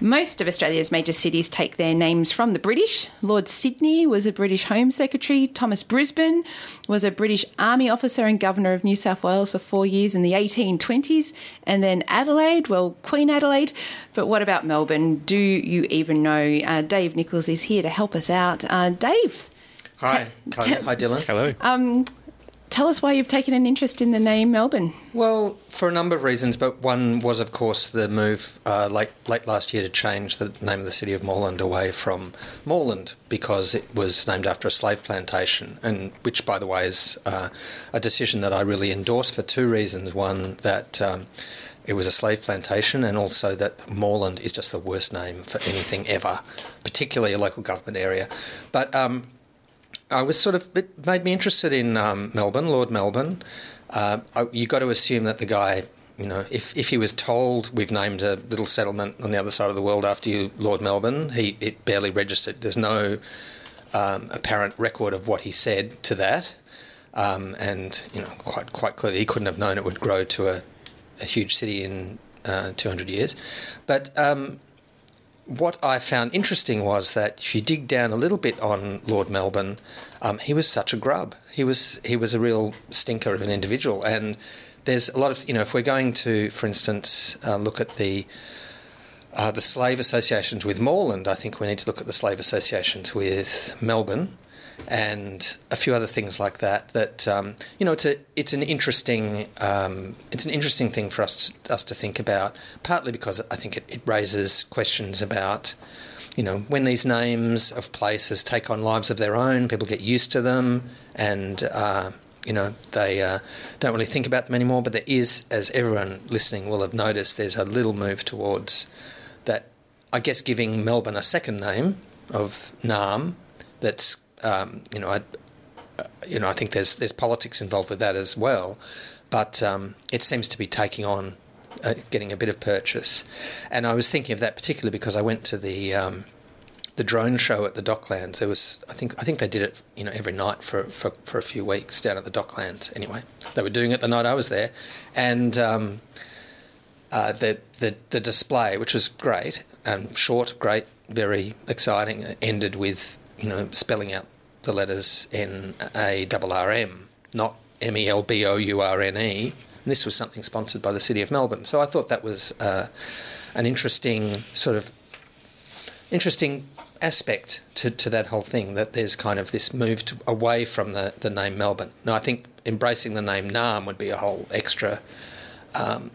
Most of Australia's major cities take their names from the British. Lord Sydney was a British Home Secretary. Thomas Brisbane was a British Army officer and Governor of New South Wales for four years in the 1820s. And then Adelaide, well, Queen Adelaide. But what about Melbourne? Do you even know? Uh, Dave Nichols is here to help us out. Uh, Dave. Hi. Hi, hi, Dylan. Hello. Um, Tell us why you've taken an interest in the name Melbourne. Well, for a number of reasons, but one was, of course, the move uh, late late last year to change the name of the city of Moreland away from Moreland because it was named after a slave plantation, and which, by the way, is uh, a decision that I really endorse for two reasons. One, that um, it was a slave plantation, and also that Moreland is just the worst name for anything ever, particularly a local government area. But um, I was sort of it made me interested in um, Melbourne, Lord Melbourne. Uh, you got to assume that the guy, you know, if if he was told we've named a little settlement on the other side of the world after you, Lord Melbourne, he it barely registered. There's no um, apparent record of what he said to that, um, and you know, quite quite clearly he couldn't have known it would grow to a, a huge city in uh, 200 years. But um, what I found interesting was that if you dig down a little bit on Lord Melbourne, um, he was such a grub. He was he was a real stinker of an individual, and there's a lot of you know if we're going to, for instance, uh, look at the uh, the slave associations with Moreland, I think we need to look at the slave associations with Melbourne and a few other things like that. That um, you know, it's a it's an interesting um, it's an interesting thing for us to, us to think about. Partly because I think it, it, raises questions about you know when these names of places take on lives of their own, people get used to them, and uh, you know they uh, don't really think about them anymore. But there is, as everyone listening will have noticed, there's a little move towards that. I guess giving Melbourne a second name of Naarm that's um, you know, I, uh, you know, I think there's there's politics involved with that as well, but um, it seems to be taking on, uh, getting a bit of purchase, and I was thinking of that particularly because I went to the um, the drone show at the Docklands. There was, I think, I think they did it, you know, every night for, for, for a few weeks down at the Docklands. Anyway, they were doing it the night I was there, and um, uh, the, the the display, which was great, um, short, great, very exciting, ended with you know, spelling out the letters N A R R M, not M E L B O U R N E. This was something sponsored by the City of Melbourne. So I thought that was uh, an interesting sort of interesting aspect to, to that whole thing that there's kind of this move to, away from the, the name Melbourne. Now, I think embracing the name Naarm would be a whole extra um,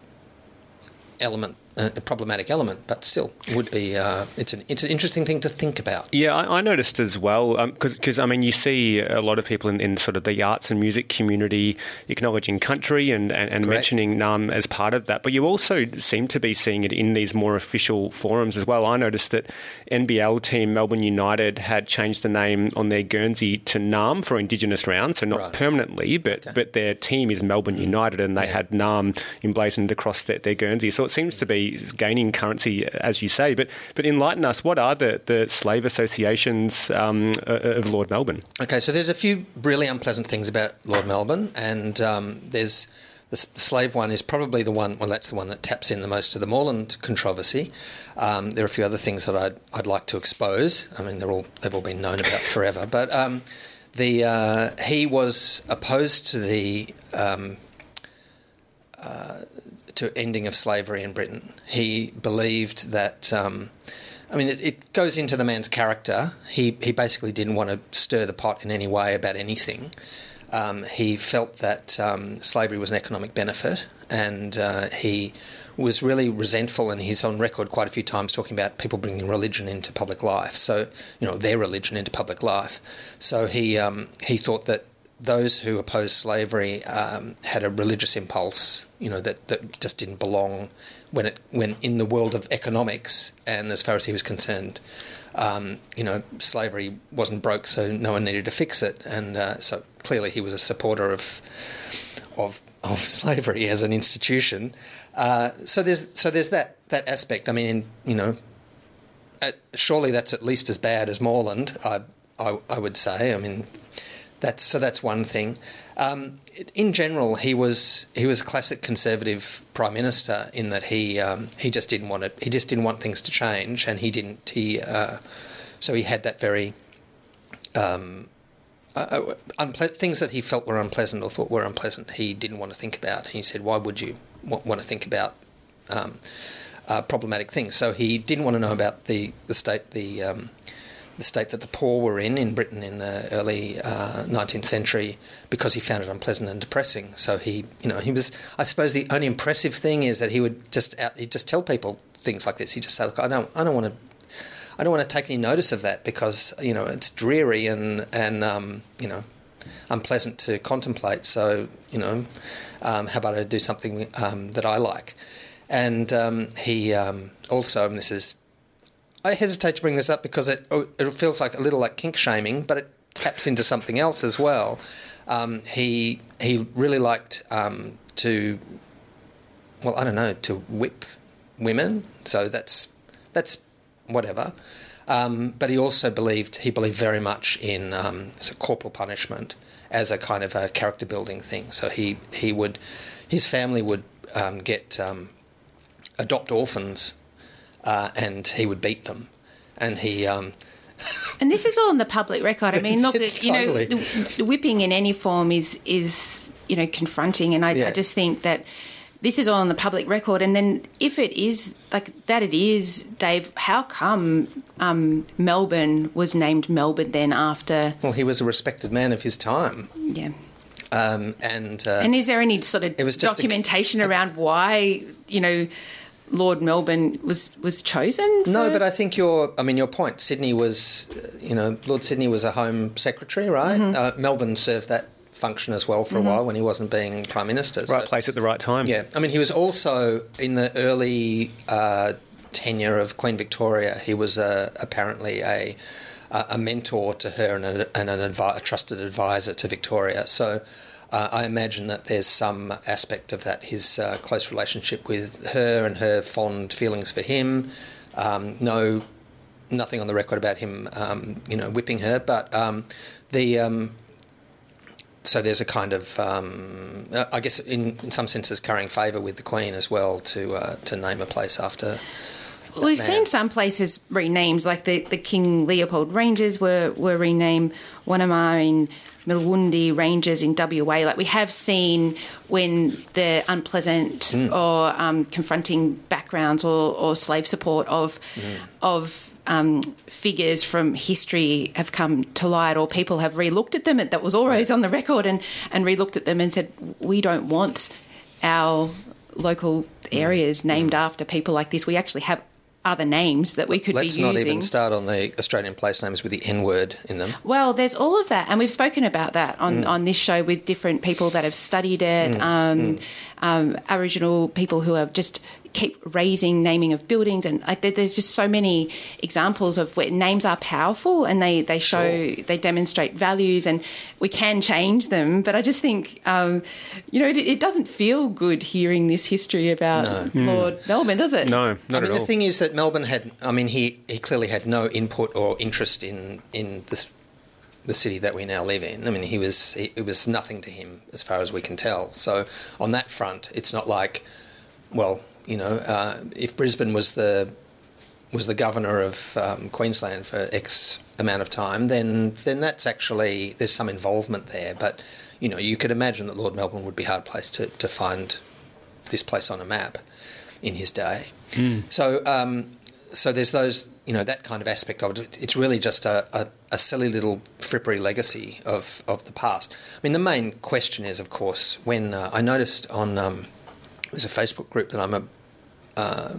element a problematic element, but still would be. Uh, it's an it's an interesting thing to think about. Yeah, I, I noticed as well because um, because I mean you see a lot of people in, in, sort of the arts and music community acknowledging country and and, and mentioning Naarm as part of that, but you also seem to be seeing it in these more official forums as well. I noticed that NBL team Melbourne United had changed the name on their Guernsey to Naarm for Indigenous round, so not right. permanently, but okay. but their team is Melbourne United, and they yeah. had Naarm emblazoned across their, their Guernsey. So it seems to be gaining currency, as you say. But but enlighten us. What are the, the slave associations um, of Lord Melbourne? Okay, so there's a few really unpleasant things about Lord Melbourne, and um, there's the slave one is probably the one. Well, that's the one that taps in the most to the Moreland controversy. Um, there are a few other things that I'd, I'd like to expose. I mean, they're all they've all been known about forever. But um, the uh, he was opposed to the um, uh, to ending of slavery in Britain. He believed that. Um, I mean, it, it, goes into the man's character. He he basically didn't want to stir the pot in any way about anything. Um, he felt that um, slavery was an economic benefit, and uh, he was really resentful, and he's on record quite a few times talking about people bringing religion into public life. So, you know, their religion into public life. So he um, he thought that those who opposed slavery um, had a religious impulse, you know, that, that just didn't belong when it when in the world of economics. And as far as he was concerned, um, you know, slavery wasn't broke, so no one needed to fix it. And uh, so clearly, he was a supporter of of of slavery as an institution. Uh, so there's so there's that that aspect. I mean, you know, surely that's at least as bad as Moreland. I, I, I would say. I mean, that's so that's one thing. Um, in general, he was he was a classic conservative prime minister in that he um, he just didn't want it. He just didn't want things to change, and he didn't. He uh, so he had that very um, uh, uh unple- things that he felt were unpleasant or thought were unpleasant. He didn't want to think about. He said, "Why would you want, want to think about?" Um, uh, problematic things. So he didn't want to know about the the state the um, the state that the poor were in in Britain in the early uh, 19th century because he found it unpleasant and depressing. So he, you know, he was. I suppose the only impressive thing is that he would just out, he'd just tell people things like this. He'd just say, "Look, I don't, I don't want to." I don't want to take any notice of that because you know it's dreary and and um, you know unpleasant to contemplate. So you know, um, how about I do something um, that I like? And um, he um, also, and this is I hesitate to bring this up because it oh, it feels like a little like kink shaming, but it taps into something else as well. Um, he he really liked um, to, well, I don't know, to whip women. So that's that's whatever. Um, but he also believed he believed very much in um, corporal punishment as a kind of a character building thing. So he he would his family would um, get um, adopt orphans uh, and he would beat them. And he. Um, and this is all in the public record. I mean, look, you totally. know, whipping in any form is is you know confronting, and I, yeah. I just think that this is all on the public record. And then if it is like that, it is Dave. How come um, Melbourne was named Melbourne then after? Well, he was a respected man of his time. Yeah. Um, and uh, and is there any sort of documentation a, around why you know? Lord Melbourne was was chosen? For... No, but I think your I mean your point. Sydney was, you know, Lord Sydney was a Home Secretary, right? Mm-hmm. Uh, Melbourne served that function as well for mm-hmm. a while when he wasn't being Prime Minister. Right so, place at the right time. Yeah, I mean he was also in the early uh, tenure of Queen Victoria. He was uh, apparently a a mentor to her and, a, and an advi- a trusted advisor to Victoria. So uh, I imagine that there's some aspect of that, his uh, close relationship with her and her fond feelings for him. Um, no, nothing on the record about him, um, you know, whipping her, but um, the um, so there's a kind of, um, I guess, in, in, some senses, carrying favour with the Queen as well to uh, to name a place after. We've man. seen some places renamed, like the, the King Leopold Ranges were, were renamed. Wunaamin Miliwundi Rangers in WA. Like we have seen when the unpleasant mm. or um, confronting backgrounds or, or, slave support of mm. of um, figures from history have come to light, or people have relooked at them. That was always on the record, and and relooked at them and said, we don't want our local areas named after people like this. We actually have other names that we could Let's be using. Let's not even start on the Australian place names with the N word in them. Well, there's all of that, and we've spoken about that on, mm. on this show with different people that have studied it, mm. Um, mm. Um, Aboriginal people who have just keep raising naming of buildings and like there's just so many examples of where names are powerful and they they show sure. they demonstrate values and we can change them but I just think um, you know it, it, doesn't feel good hearing this history about no. Lord mm. Melbourne does it no not I mean, at all the thing is that Melbourne had I mean he he clearly had no input or interest in in this the city that we now live in. I mean, he was he, it was nothing to him as far as we can tell. So on that front, it's not like, well, you know, uh, if Brisbane was the was the governor of um, Queensland for X amount of time, then then that's actually there's some involvement there. But you know, you could imagine that Lord Melbourne would be hard placed to, to find this place on a map in his day. Mm. So um, so there's those you know that kind of aspect of it. It's really just a, a, a, silly little frippery legacy of, of the past. I mean, the main question is, of course, when uh, I noticed on um, there's a Facebook group that I'm a uh,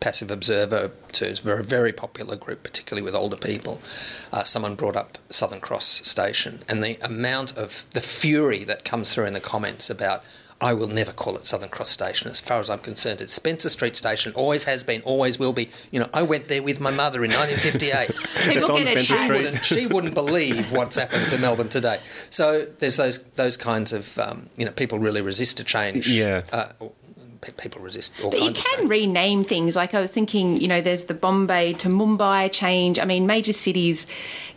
passive observer to. It's a very, very popular group, particularly with older people. Uh, someone brought up Southern Cross Station and the amount of the fury that comes through in the comments about, I will never call it Southern Cross Station. As far as I'm concerned, it's Spencer Street Station. Always has been, always will be. You know, I went there with my mother in 1958. People on get a Spencer she, Street. wouldn't, she wouldn't believe what's happened to Melbourne today. So there's those those kinds of um, you know people really resist a change. Yeah. Uh, or pe- people resist all But you can rename things. Like I was thinking, you know, there's the Bombay to Mumbai change. I mean, major cities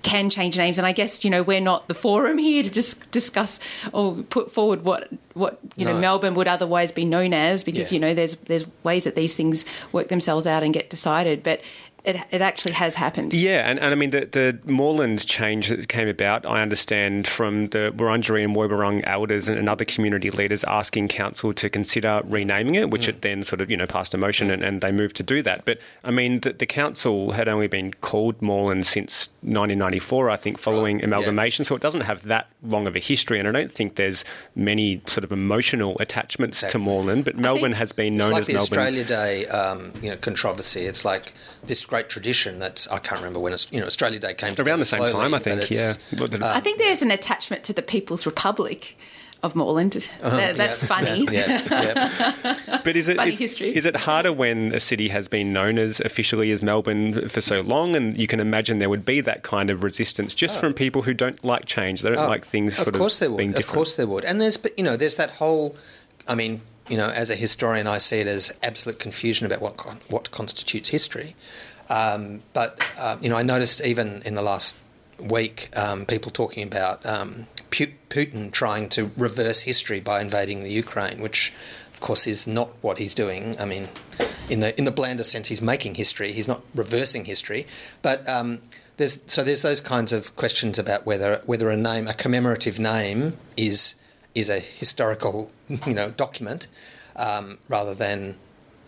can change names, and I guess you know we're not the forum here to just discuss or put forward what what you know Melbourne would otherwise be known as, because Yeah. you know there's there's ways that these things work themselves out and get decided, but. It, it actually has happened. Yeah, and, and I mean, the, the Moreland change that came about, I understand, from the Wurundjeri and Woiwurrung elders and, and other community leaders asking council to consider renaming it, which it then sort of, you know, passed a motion and, and they moved to do that. But, I mean, the, the council had only been called Moreland since 1994, I think, following Right, yeah. amalgamation, so it doesn't have that long of a history, and I don't think there's many sort of emotional attachments to Exactly. Moreland, but Melbourne has been known as Moorland. It's like as the Melbourne. Australia Day, um, you know, controversy. It's like this great tradition that's I can't remember when it's, you know Australia Day came Around the same slowly, time, I think, yeah. it's- Look at. I think there's an attachment to the People's Republic of Moreland. That- that's Uh-huh. Yeah, funny. Yeah, yeah. But is it Funny is- history. is it harder when a city has been known as officially as Melbourne for so long, and you can imagine there would be that kind of resistance just from people who don't like change, they don't like things Oh. Of course of there would. being Of course there would. And there's, but, you know, there's that whole. I mean, you know, as a historian, I see it as absolute confusion about what con- what constitutes history. Um, but uh, you know, I noticed even in the last week, um, people talking about um, Pu- Putin trying to reverse history by invading the Ukraine, which, of course, is not what he's doing. I mean, in the in the blander sense, he's making history. He's not reversing history. But um, there's so there's those kinds of questions about whether whether a name, a commemorative name, is is a historical you know document um, rather than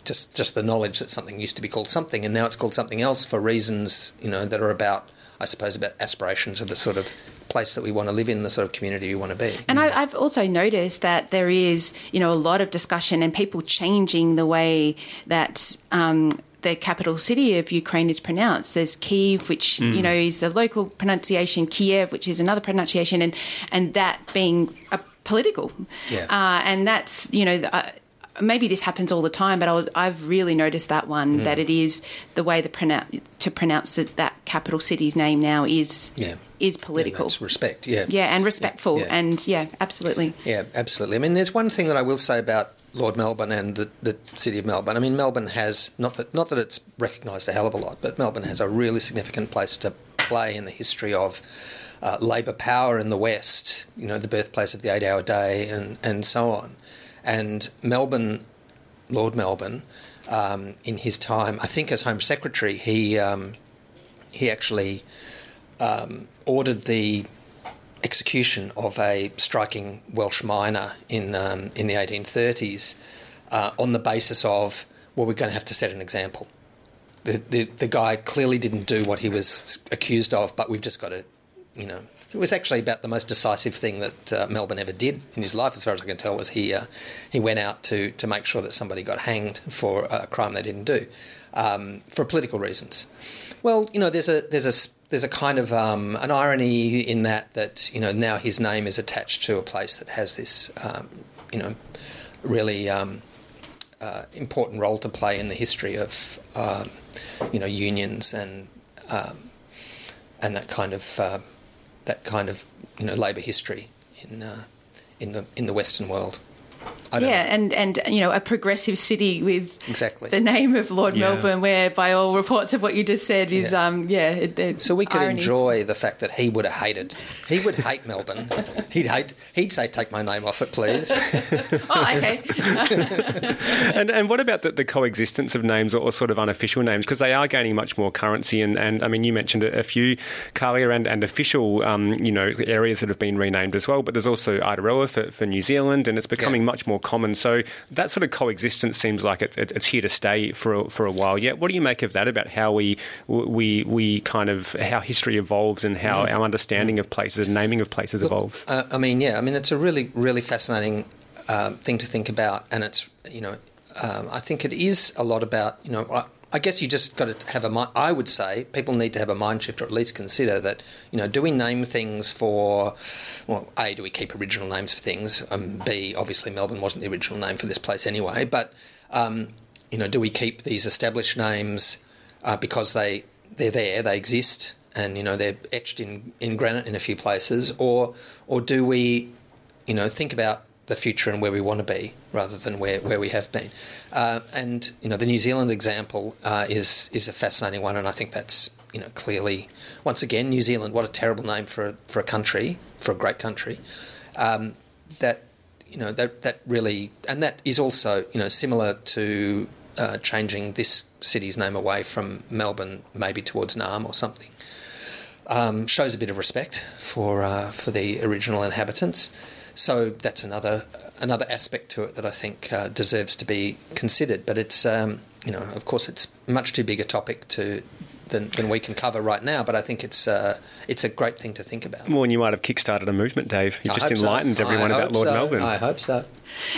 just just the knowledge that something used to be called something and now it's called something else for reasons you know that are about I suppose about aspirations of the sort of place that we want to live in, the sort of community we want to be. And I, I've also noticed that there is, you know, a lot of discussion and people changing the way that um, the capital city of Ukraine is pronounced. There's Kyiv, which you know is the local pronunciation, Kiev, which is another pronunciation, and and that being a political. Yeah. Uh, and that's you know. Uh, Maybe this happens all the time, but I was, I've really noticed that one that it is the way the pronoun- to pronounce it, that capital city's name now is Yeah. is Yeah, political. that's respect, yeah. Yeah, and respectful, Yeah. and yeah, absolutely. Yeah, absolutely. I mean, there's one thing that I will say about Lord Melbourne and the, the city of Melbourne. I mean, Melbourne has not that not that it's recognised a hell of a lot, but Melbourne has a really significant place to play in the history of uh, Labor power in the West. You know, the birthplace of the eight-hour day, and and so on. And Melbourne, Lord Melbourne, um, in his time, I think as Home Secretary, he um, he actually um, ordered the execution of a striking Welsh miner in um, in the 1830s uh, on the basis of well, we're going to have to set an example. The, the the guy clearly didn't do what he was accused of, but we've just got to, you know. It was actually about the most decisive thing that uh, Melbourne ever did in his life, as far as I can tell. Was he uh, he went out to to make sure that somebody got hanged for a crime they didn't do, um, for political reasons. Well, you know, there's a there's a there's a kind of um, an irony in that that you know now his name is attached to a place that has this um, you know really um, uh, important role to play in the history of um, you know unions and um, and that kind of uh, that kind of you know labour history in uh, in the in the Western world. I don't Yeah, know. and and you know a progressive city with Exactly. the name of Lord Yeah. Melbourne, where by all reports of what you just said is Yeah. um yeah. It, it- So we could irony. enjoy the fact that he would have hated. He would hate Melbourne. He'd hate. He'd say, "Take my name off it, please." Oh, okay. and and what about the, the coexistence of names or, or sort of unofficial names because they are gaining much more currency and, and I mean you mentioned a, a few Kulja and, and official um, you know areas that have been renamed as well but there's also Aotearoa for, for New Zealand and it's becoming Yeah. much more common so that sort of coexistence seems like it's, it's here to stay for a, for a while yet what do you make of that about how we we we kind of how history evolves and how our understanding of places and naming of places evolves Uh, I mean, yeah. I mean, it's a really, really fascinating um, thing to think about, and it's you know, um, I think it is a lot about you know. I, guess you just got to have a. I would say people need to have a mind shift, or at least consider that. You know, do we name things for? Well, a, do we keep original names for things? Um, B, obviously Melbourne wasn't the original name for this place anyway. But um, you know, do we keep these established names uh, because they they're there, they exist, and you know they're etched in, in granite in a few places, or or do we, you know, think about the future and where we want to be rather than where, where we have been. Uh, and you know the New Zealand example uh, is is a fascinating one, and I think that's you know clearly once again New Zealand. What a terrible name for a, for a country, for a great country. Um, that you know that that really and that is also you know similar to uh, changing this city's name away from Melbourne, maybe towards Naarm or something. Um, shows a bit of respect for uh, for the original inhabitants. So that's another another aspect to it that I think uh, deserves to be considered. But it's um, you know, of course, it's much too big a topic to than, than we can cover right now. But I think it's uh, it's a great thing to think about. Well, and you might have kickstarted a movement, Dave. You just enlightened so. everyone about Lord so. Melbourne. I hope so.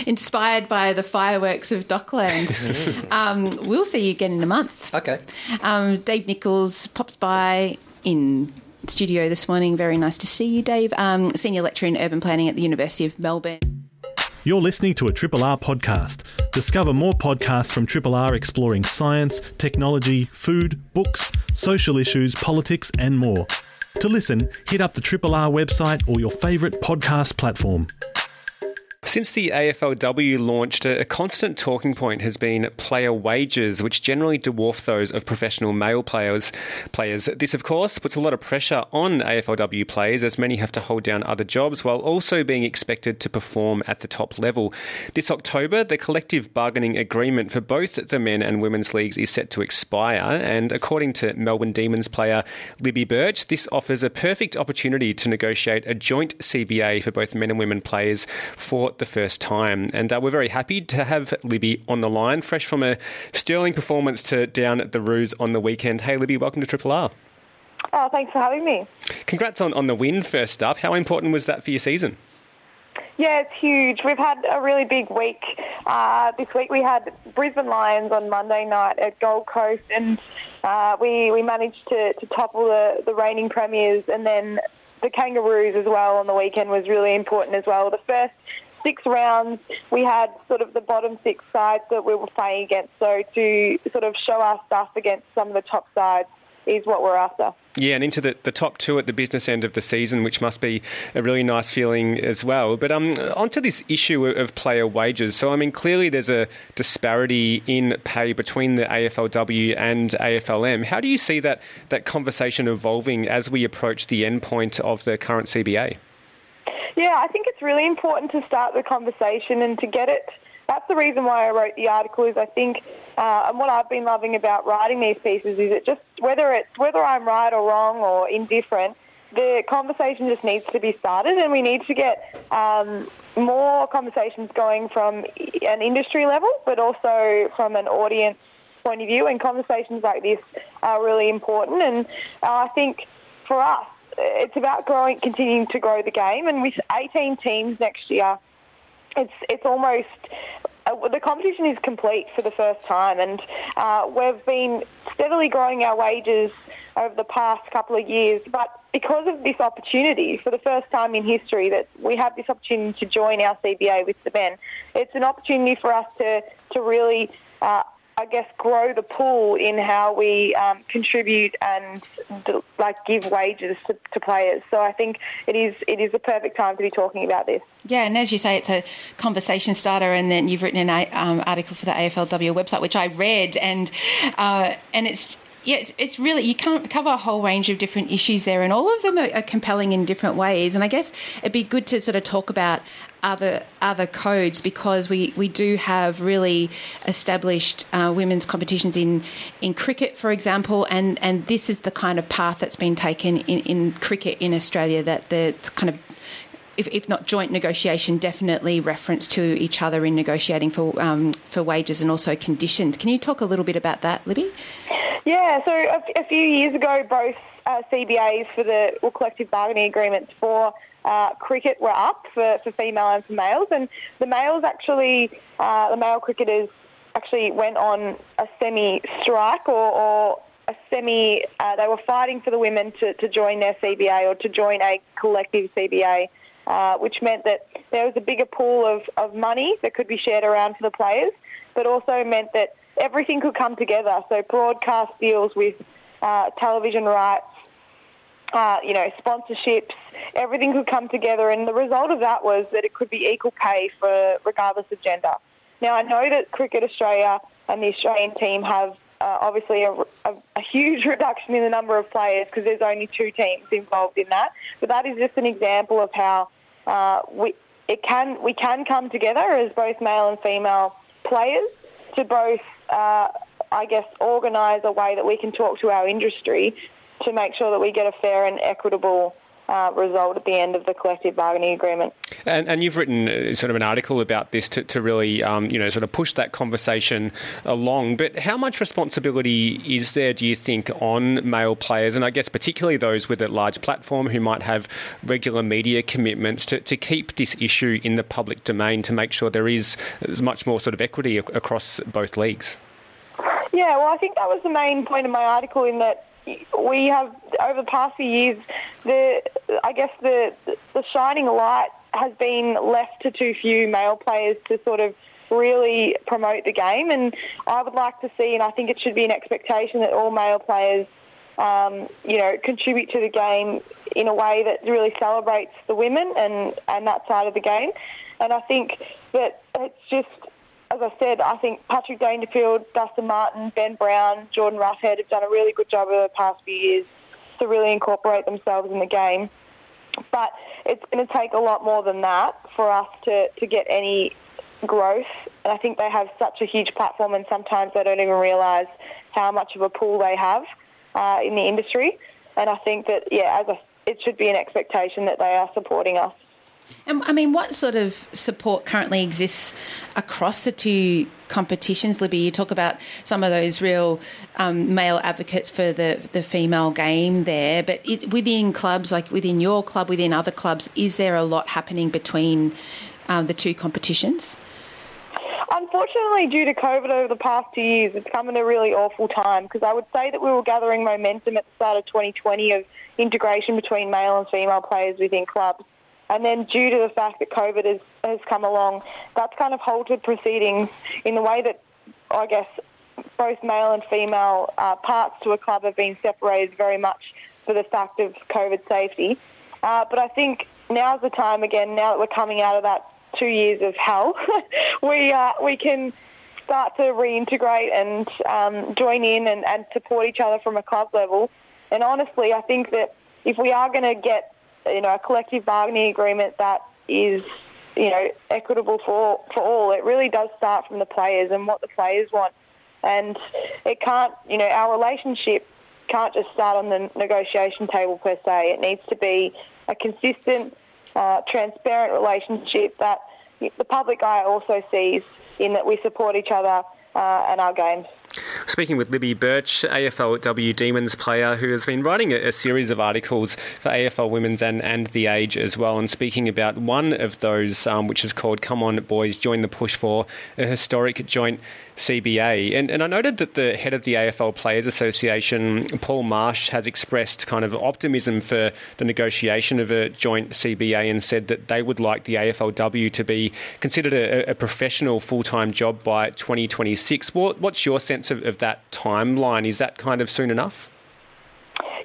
Inspired by the fireworks of Docklands. um, we'll see you again in a month. Okay. Um, Dave Nichols pops by in studio this morning. Very nice to see you, Dave. Um, senior lecturer in urban planning at the University of Melbourne. You're listening to a Triple R podcast. Discover more podcasts from Triple R exploring science, technology, food, books, social issues, politics, and more. To listen, hit up the Triple R website or your favourite podcast platform. Since the AFLW launched, a constant talking point has been player wages, which generally dwarf those of professional male players. Players. This, of course, puts a lot of pressure on AFLW players, as many have to hold down other jobs while also being expected to perform at the top level. This October, the collective bargaining agreement for both the men and women's leagues is set to expire, and according to Melbourne Demons player Libby Birch, this offers a perfect opportunity to negotiate a joint CBA for both men and women players for the first time. And uh, we're very happy to have Libby on the line, fresh from a sterling performance to down at the Roos on the weekend. Hey, Libby, welcome to Triple R. Oh, thanks for having me. Congrats on, on the win first up. How important was that for your season? Yeah, it's huge. We've had a really big week. Uh, this week we had Brisbane Lions on Monday night at Gold Coast, and uh, we we managed to, to topple the, the reigning premiers, and then the Kangaroos as well on the weekend was really important as well. The first six rounds, we had sort of the bottom six sides that we were playing against. So to sort of show our stuff against some of the top sides is what we're after. Yeah, and into the, the top two at the business end of the season, which must be a really nice feeling as well. But um, onto this issue of player wages. So, I mean, clearly there's a disparity in pay between the AFLW and AFLM. How do you see that, that conversation evolving as we approach the end point of the current CBA? Yeah, I think it's really important to start the conversation and to get it. That's the reason why I wrote the article. Is I think, uh, and what I've been loving about writing these pieces is it just whether it's whether I'm right or wrong or indifferent, the conversation just needs to be started, and we need to get um, more conversations going from an industry level, but also from an audience point of view. And conversations like this are really important. And uh, I think for us, it's about growing, continuing to grow the game, and with 18 teams next year, it's it's almost uh, the competition is complete for the first time, and uh, we've been steadily growing our wages over the past couple of years. But because of this opportunity, for the first time in history, that we have this opportunity to join our CBA with the men, it's an opportunity for us to to really uh, I guess, grow the pool in how we um, contribute and like give wages to, to, players. So I think it is it is the perfect time to be talking about this. Yeah, and as you say, it's a conversation starter, and then you've written an um, article for the AFLW website, which I read, and uh, and it's yeah, it's, it's, really you can't cover a whole range of different issues there, and all of them are, are, compelling in different ways. And I guess it'd be good to sort of talk about other other codes because we, we do have really established uh, women's competitions in in cricket, for example, and and this is the kind of path that's been taken in, in cricket in Australia that the kind of if, if, not joint negotiation, definitely reference to each other in negotiating for um, for wages and also conditions. Can you talk a little bit about that, Libby? Yeah, so a, a few years ago, both uh, CBAs for the collective bargaining agreements for uh, cricket were up for, for female and for males, and the males actually, uh, the male cricketers actually went on a semi strike or, or a semi, uh, they were fighting for the women to, to join their CBA or to join a collective CBA, uh, which meant that there was a bigger pool of, of money that could be shared around for the players, but also meant that everything could come together. So broadcast deals with uh, television rights, uh, you know, sponsorships, everything could come together. And the result of that was that it could be equal pay for regardless of gender. Now, I know that Cricket Australia and the Australian team have uh, obviously a, a, a, huge reduction in the number of players because there's only two teams involved in that. But that is just an example of how uh, we it can we can come together as both male and female players to both, uh, I guess, organise a way that we can talk to our industry to make sure that we get a fair and equitable uh, result at the end of the collective bargaining agreement. And, and you've written uh, sort of an article about this to, to really, um, you know, sort of push that conversation along. But how much responsibility is there, do you think, on male players, and I guess particularly those with a large platform who might have regular media commitments, to, to keep this issue in the public domain to make sure there is much more sort of equity across both leagues? Yeah, well, I think that was the main point of my article in that we have over the past few years, the I guess the the shining light has been left to too few male players to sort of really promote the game, and I would like to see, and I think it should be an expectation that all male players, um, you know, contribute to the game in a way that really celebrates the women and and that side of the game, and I think that it's just as I said, I think Patrick Dangerfield, Dustin Martin, Ben Brown, Jordan Roughead have done a really good job over the past few years to really incorporate themselves in the game. But it's going to take a lot more than that for us to, to get any growth. And I think they have such a huge platform, and sometimes they don't even realise how much of a pool they have uh, in the industry. And I think that, yeah, as a, it should be an expectation that they are supporting us. And I mean, what sort of support currently exists across the two competitions, Libby? You talk about some of those real um, male advocates for the, the female game there, but it, within clubs, like within your club, within other clubs, is there a lot happening between um, the two competitions? Unfortunately, due to COVID over the past two years, it's come at a really awful time because I would say that we were gathering momentum at the start of 2020 of integration between male and female players within clubs. And then due to the fact that COVID has, has come along, that's kind of halted proceedings in the way that, I guess, both male and female uh, parts to a club have been separated very much for the fact of COVID safety. Uh, but I think now's the time again, now that we're coming out of that two years of hell, we, uh, we can start to reintegrate and um, join in and, and support each other from a club level. And honestly, I think that if we are going to get you know, a collective bargaining agreement that is, you know, equitable for for all. It really does start from the players and what the players want, and it can't, you know, our relationship can't just start on the negotiation table per se. It needs to be a consistent, uh, transparent relationship that the public eye also sees in that we support each other uh, and our games. Speaking with Libby Birch, AFLW Demons player, who has been writing a, a, series of articles for AFL Women's and, and The Age as well, and speaking about one of those, um, which is called Come On Boys, Join the Push for a Historic Joint CBA. And, and I noted that the head of the AFL Players Association, Paul Marsh, has expressed kind of optimism for the negotiation of a joint CBA and said that they would like the AFLW to be considered a, a professional full time job by 2026. What, what's your sense of, of that timeline? Is that kind of soon enough?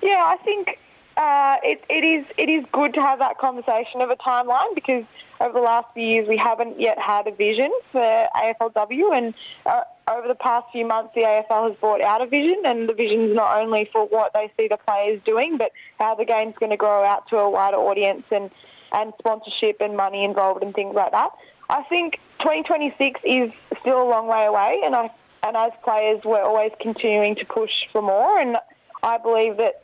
Yeah, I think uh, it, it is it is good to have that conversation of a timeline because over the last few years we haven't yet had a vision for AFLW, and uh, over the past few months the AFL has brought out a vision, and the vision is not only for what they see the players doing, but how the game's going to grow out to a wider audience and and sponsorship and money involved and things like that. I think 2026 is still a long way away, and I and as players we're always continuing to push for more, and I believe that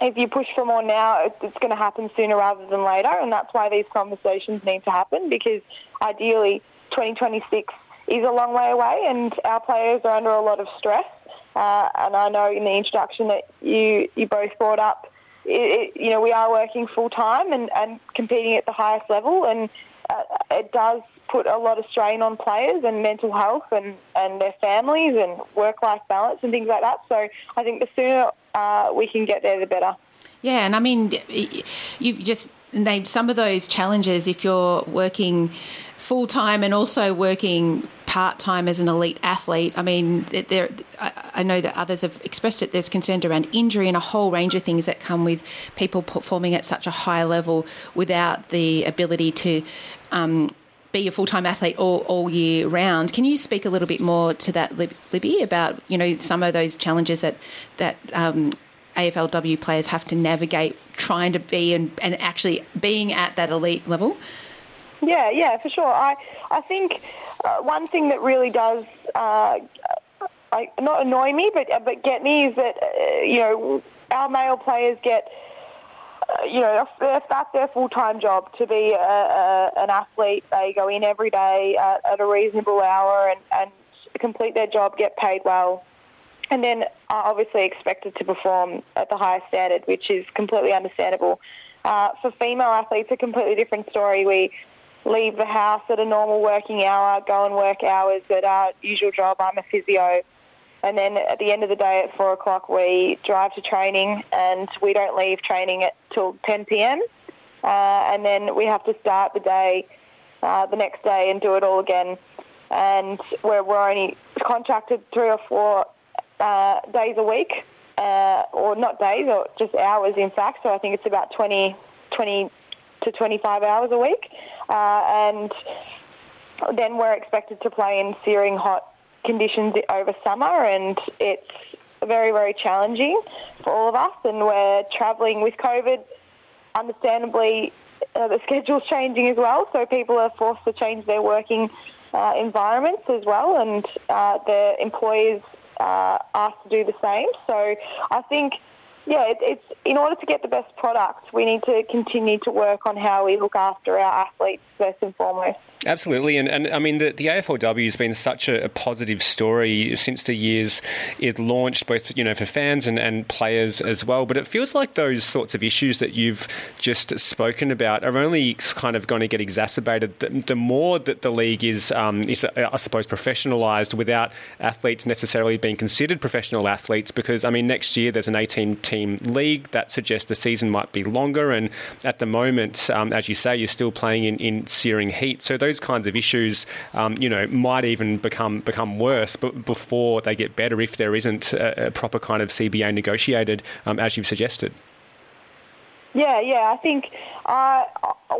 if you push for more now, it's going to happen sooner rather than later, and that's why these conversations need to happen because ideally 2026 is a long way away, and our players are under a lot of stress. Uh, and I know in the introduction that you you both brought up, it, it, you know, we are working full time and, and competing at the highest level, and uh, it does put a lot of strain on players and mental health and, and their families and work life balance and things like that. So I think the sooner uh, we can get there, the better. Yeah, and I mean, you've just named some of those challenges if you're working full time and also working part time as an elite athlete. I mean, there. I know that others have expressed it. There's concern around injury and a whole range of things that come with people performing at such a high level without the ability to. Um, be a full time athlete all, all year round. Can you speak a little bit more to that, Libby, about you know some of those challenges that that um, AFLW players have to navigate trying to be and, and actually being at that elite level? Yeah, yeah, for sure. I I think uh, one thing that really does. Uh, I, not annoy me, but but get me is that uh, you know our male players get uh, you know, that's their full time job to be a, a, an athlete, they go in every day at, at a reasonable hour and, and complete their job, get paid well, and then are obviously expected to perform at the highest standard, which is completely understandable. Uh, for female athletes, a completely different story. We leave the house at a normal working hour, go and work hours at our usual job. I'm a physio. And then at the end of the day at four o'clock, we drive to training and we don't leave training until 10 p.m. Uh, and then we have to start the day uh, the next day and do it all again. And we're, we're only contracted three or four uh, days a week, uh, or not days, or just hours, in fact. So I think it's about 20, 20 to 25 hours a week. Uh, and then we're expected to play in searing hot conditions over summer, and it's very, very challenging for all of us. And we're travelling with COVID, understandably, uh, the schedule's changing as well, so people are forced to change their working uh, environments as well, and uh, their employers uh, asked to do the same. So I think, yeah, it, it's in order to get the best product, we need to continue to work on how we look after our athletes first and foremost. Absolutely, and, and I mean the, the AFLW has been such a, a, positive story since the years it launched, both you know for fans and, and players as well. But it feels like those sorts of issues that you've just spoken about are only kind of going to get exacerbated the, the more that the league is, um, is uh, I suppose, professionalised without athletes necessarily being considered professional athletes. Because I mean, next year there's an 18 team league that suggests the season might be longer, and at the moment, um, as you say, you're still playing in, in searing heat. So those kinds of issues, um, you know, might even become become worse, but before they get better if there isn't a, a proper kind of CBA negotiated, um, as you've suggested. Yeah, yeah, I think uh,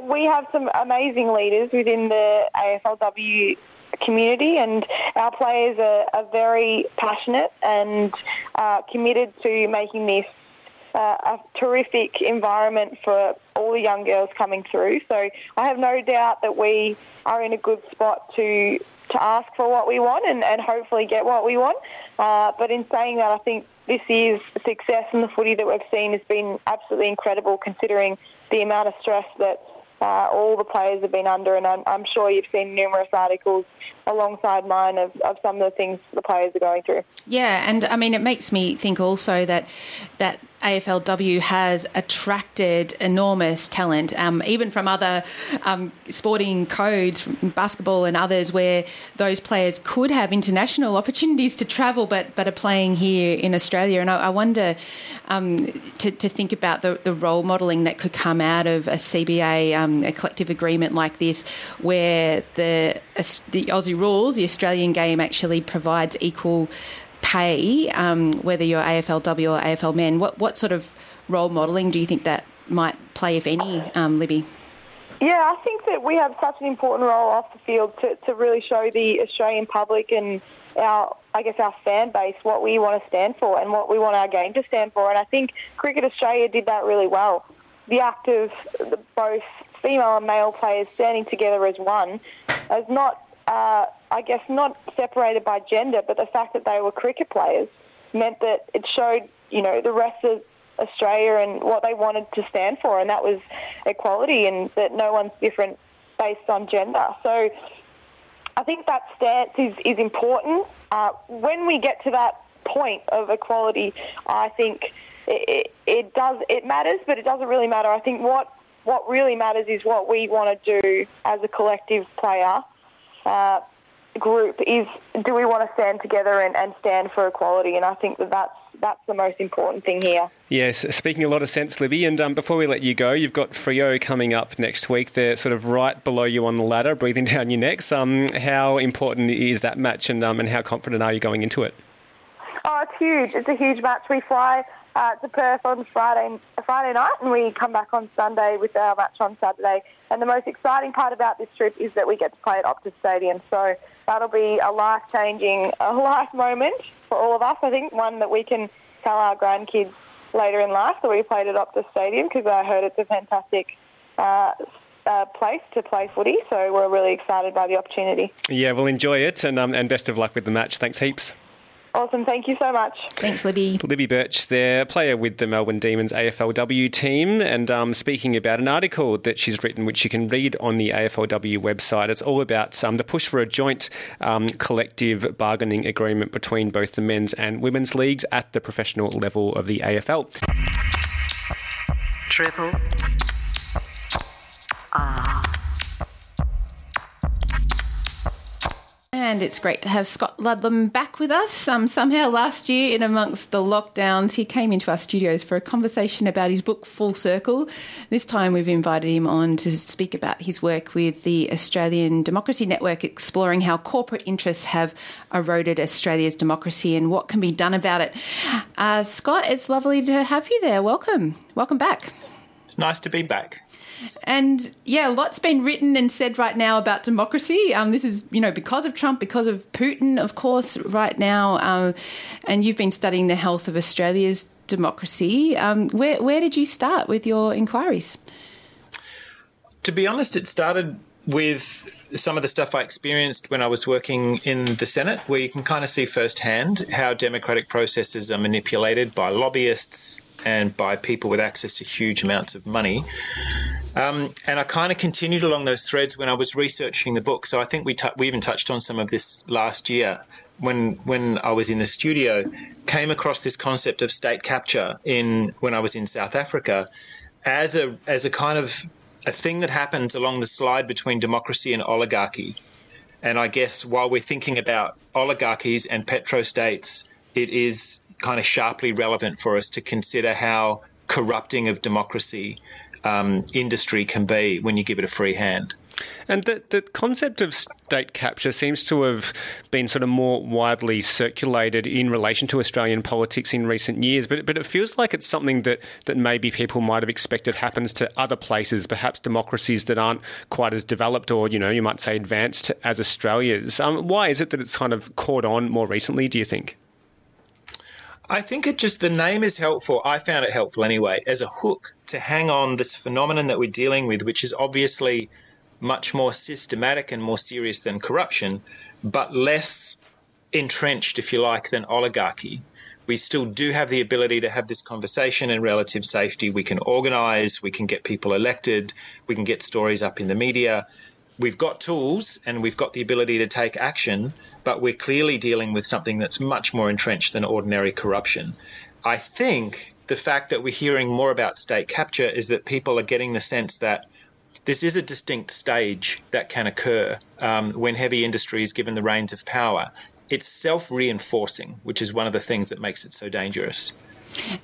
we have some amazing leaders within the AFLW community, and our players are, are very passionate and uh, committed to making this uh, a terrific environment for all the young girls coming through. So I have no doubt that we are in a good spot to to ask for what we want and, and hopefully get what we want. Uh, but in saying that, I think this year's success in the footy that we've seen has been absolutely incredible considering the amount of stress that uh, all the players have been under, and I'm, I'm, sure you've seen numerous articles alongside mine of, of some of the things the players are going through. Yeah, and I mean, it makes me think also that that AFLW has attracted enormous talent, um, even from other um, sporting codes, basketball and others, where those players could have international opportunities to travel, but but are playing here in Australia. And I, I wonder um, to, to, think about the, the role modelling that could come out of a CBA, um, a collective agreement like this, where the the Aussie rules, the Australian game actually provides equal pay, um, whether you're AFLW or AFL men, what, what sort of role modelling do you think that might play, if any, um, Libby? Yeah, I think that we have such an important role off the field to, to really show the Australian public and our, I guess, our fan base what we want to stand for and what we want our game to stand for. And I think Cricket Australia did that really well. The act of both female and male players standing together as one has not uh, I guess, not separated by gender, but the fact that they were cricket players meant that it showed, you know, the rest of Australia and what they wanted to stand for, and that was equality and that no one's different based on gender. So I think that stance is, is important. Uh, when we get to that point of equality, I think it, it, it does it matters, but it doesn't really matter. I think what what really matters is what we want to do as a collective player. Uh, group is do we want to stand together and, and stand for equality and I think that that's that's the most important thing here. Yes, speaking a lot of sense, Libby. And um, before we let you go, you've got Freo coming up next week. They're sort of right below you on the ladder, breathing down your necks. Um, how important is that match, and um, and how confident are you going into it? Oh, it's huge. It's a huge match. We fly uh, to Perth on Friday Friday night, and we come back on Sunday with our match on Saturday. And the most exciting part about this trip is that we get to play at Optus Stadium. So that'll be a life changing, a life moment for all of us. I think one that we can tell our grandkids later in life that we played at Optus Stadium because I heard it's a fantastic. Uh, uh, place to play footy, so we're really excited by the opportunity. Yeah, we'll enjoy it, and um, and best of luck with the match. Thanks heaps. Awesome. Thank you so much. Thanks, Libby. Libby Birch, there, player with the Melbourne Demons AFLW team, and um, speaking about an article that she's written, which you can read on the AFLW website. It's all about um, the push for a joint um, collective bargaining agreement between both the men's and women's leagues at the professional level of the AFL. Triple R. And it's great to have Scott Ludlam back with us. Um, somehow last year, in amongst the lockdowns, he came into our studios for a conversation about his book Full Circle. This time, we've invited him on to speak about his work with the Australian Democracy Network, exploring how corporate interests have eroded Australia's democracy and what can be done about it. Uh, Scott, it's lovely to have you there. Welcome. Welcome back. It's nice to be back. And yeah, a lot's been written and said right now about democracy. Um, this is, you know, because of Trump, because of Putin, of course, right now. Um, and you've been studying the health of Australia's democracy. Um, where, where did you start with your inquiries? To be honest, it started with some of the stuff I experienced when I was working in the Senate, where you can kind of see firsthand how democratic processes are manipulated by lobbyists and by people with access to huge amounts of money. Um, and I kind of continued along those threads when I was researching the book. So I think we t- we even touched on some of this last year when when I was in the studio. Came across this concept of state capture in when I was in South Africa as a as a kind of a thing that happens along the slide between democracy and oligarchy. And I guess while we're thinking about oligarchies and petrostates, it is kind of sharply relevant for us to consider how corrupting of democracy um, industry can be when you give it a free hand. And the, the concept of state capture seems to have been sort of more widely circulated in relation to Australian politics in recent years, but, but it feels like it's something that, that maybe people might have expected happens to other places, perhaps democracies that aren't quite as developed or, you know, you might say advanced as Australia's. Um, why is it that it's kind of caught on more recently, do you think? I think it just the name is helpful. I found it helpful anyway as a hook to hang on this phenomenon that we're dealing with, which is obviously much more systematic and more serious than corruption, but less entrenched, if you like, than oligarchy. We still do have the ability to have this conversation in relative safety. We can organize, we can get people elected, we can get stories up in the media. We've got tools and we've got the ability to take action, but we're clearly dealing with something that's much more entrenched than ordinary corruption. I think the fact that we're hearing more about state capture is that people are getting the sense that this is a distinct stage that can occur um, when heavy industry is given the reins of power. It's self reinforcing, which is one of the things that makes it so dangerous.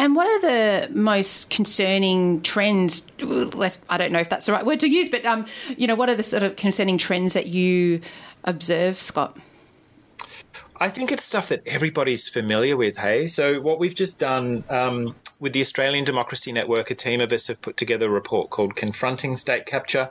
And what are the most concerning trends? I don't know if that's the right word to use, but um, you know, what are the sort of concerning trends that you observe, Scott? I think it's stuff that everybody's familiar with, hey? So, what we've just done um, with the Australian Democracy Network, a team of us have put together a report called Confronting State Capture,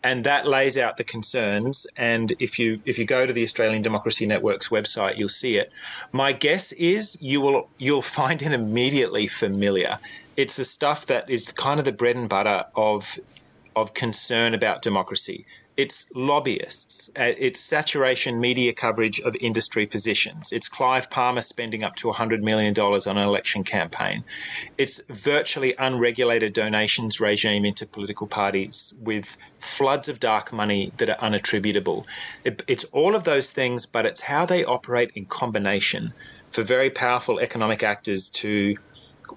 and that lays out the concerns. And if you if you go to the Australian Democracy Network's website, you'll see it. My guess is you will you'll find it immediately familiar. It's the stuff that is kind of the bread and butter of of concern about democracy. It's lobbyists. Uh, it's saturation media coverage of industry positions. It's Clive Palmer spending up to $100 million on an election campaign. It's virtually unregulated donations regime into political parties with floods of dark money that are unattributable. It, it's all of those things, but it's how they operate in combination for very powerful economic actors to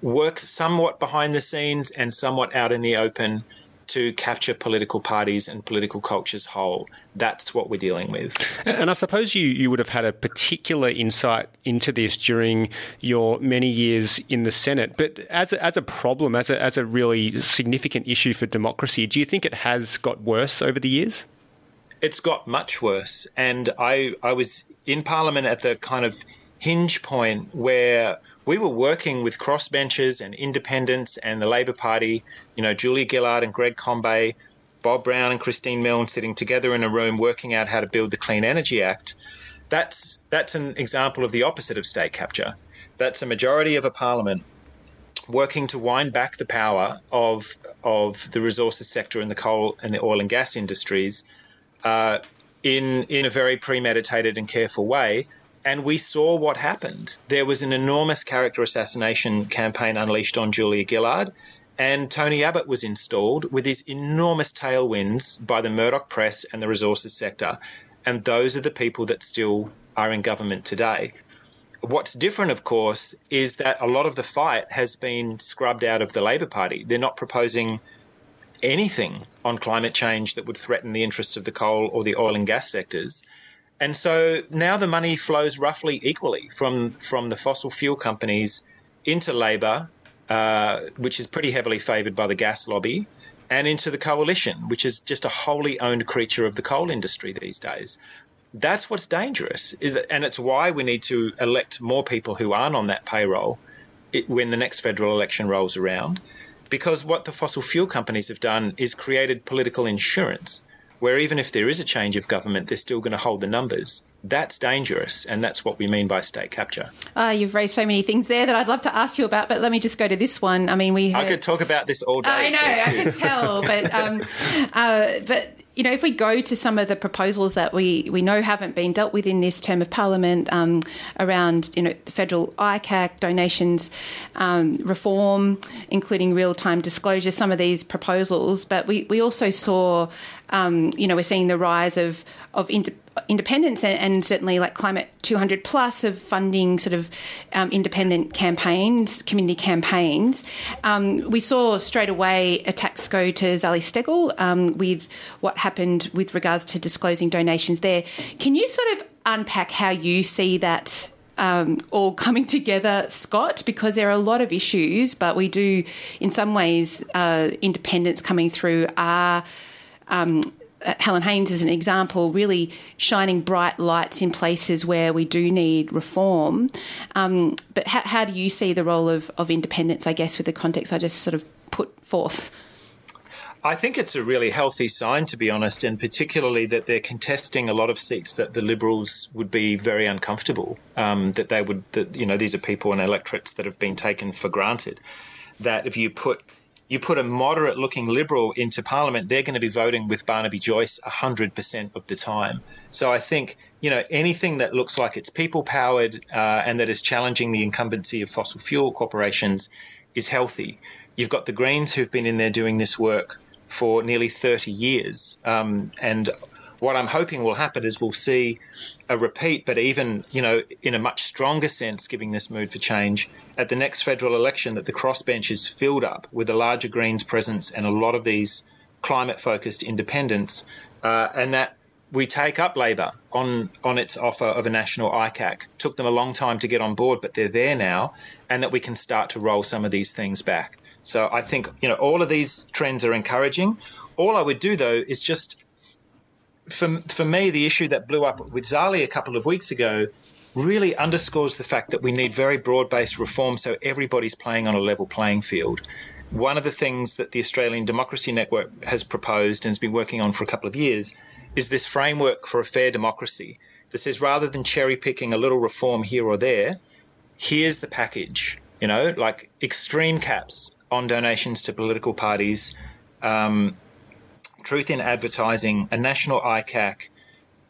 work somewhat behind the scenes and somewhat out in the open to capture political parties and political cultures whole. That's what we're dealing with. And I suppose you, you would have had a particular insight into this during your many years in the Senate. But as a, as a problem, as a, as a really significant issue for democracy, do you think it has got worse over the years? It's got much worse. And I, I was in Parliament at the kind of hinge point where we were working with crossbenchers and independents and the Labor Party, you know, Julia Gillard and Greg Combet, Bob Brown and Christine Milne sitting together in a room working out how to build the Clean Energy Act. That's that's an example of the opposite of state capture. That's a majority of a parliament working to wind back the power of of the resources sector and the coal and the oil and gas industries uh, in in a very premeditated and careful way and we saw what happened. There was an enormous character assassination campaign unleashed on Julia Gillard, and Tony Abbott was installed with these enormous tailwinds by the Murdoch press and the resources sector. And those are the people that still are in government today. What's different, of course, is that a lot of the fight has been scrubbed out of the Labor Party. They're not proposing anything on climate change that would threaten the interests of the coal or the oil and gas sectors. And so now the money flows roughly equally from, from the fossil fuel companies into Labor, uh, which is pretty heavily favoured by the gas lobby, and into the coalition, which is just a wholly owned creature of the coal industry these days. That's what's dangerous, and it's why we need to elect more people who aren't on that payroll when the next federal election rolls around. Because what the fossil fuel companies have done is created political insurance where even if there is a change of government, they're still going to hold the numbers. That's dangerous, and that's what we mean by state capture. Uh, you've raised so many things there that I'd love to ask you about, but let me just go to this one. I mean, we. Heard... I could talk about this all day. I know, so. I can tell, but um, uh, but you know, if we go to some of the proposals that we, we know haven't been dealt with in this term of Parliament um, around, you know, the federal ICAC, donations um, reform, including real time disclosure, some of these proposals, but we, we also saw, um, you know, we're seeing the rise of, of independents and, and, certainly like climate 200 plus of funding sort of um, independent campaigns community campaigns. Um, we saw straight away attacks go to Zali Steggall um, with what happened with regards to disclosing donations there. Can you sort of unpack how you see that um, all coming together, Scott, because there are a lot of issues, but we do, in some ways, uh, independents coming through are um, Helen Haines is an example, really shining bright lights in places where we do need reform. Um, but how, how do you see the role of, of independents, I guess, with the context I just sort of put forth? I think it's a really healthy sign, to be honest, and particularly that they're contesting a lot of seats that the Liberals would be very uncomfortable. Um, that they would, that you know, these are people and electorates that have been taken for granted. That if you put you put a moderate looking Liberal into Parliament, they're going to be voting with Barnaby Joyce 100% of the time. So I think, you know, anything that looks like it's people powered uh, and that is challenging the incumbency of fossil fuel corporations is healthy. You've got the Greens who've been in there doing this work for nearly 30 years. Um, and what I'm hoping will happen is we'll see a repeat, but even, you know, in a much stronger sense, giving this mood for change at the next federal election, that the crossbench is filled up with a larger Greens presence and a lot of these climate focused independents, uh, and that we take up Labor on, on its offer of a national ICAC. Took them a long time to get on board, but they're there now, and that we can start to roll some of these things back. So I think, you know, all of these trends are encouraging. All I would do, though, is just for, for me, the issue that blew up with Zali a couple of weeks ago really underscores the fact that we need very broad based reform so everybody's playing on a level playing field. One of the things that the Australian Democracy Network has proposed and has been working on for a couple of years is this framework for a fair democracy that says rather than cherry picking a little reform here or there, here's the package. You know, like extreme caps on donations to political parties, um, truth in advertising, a national ICAC,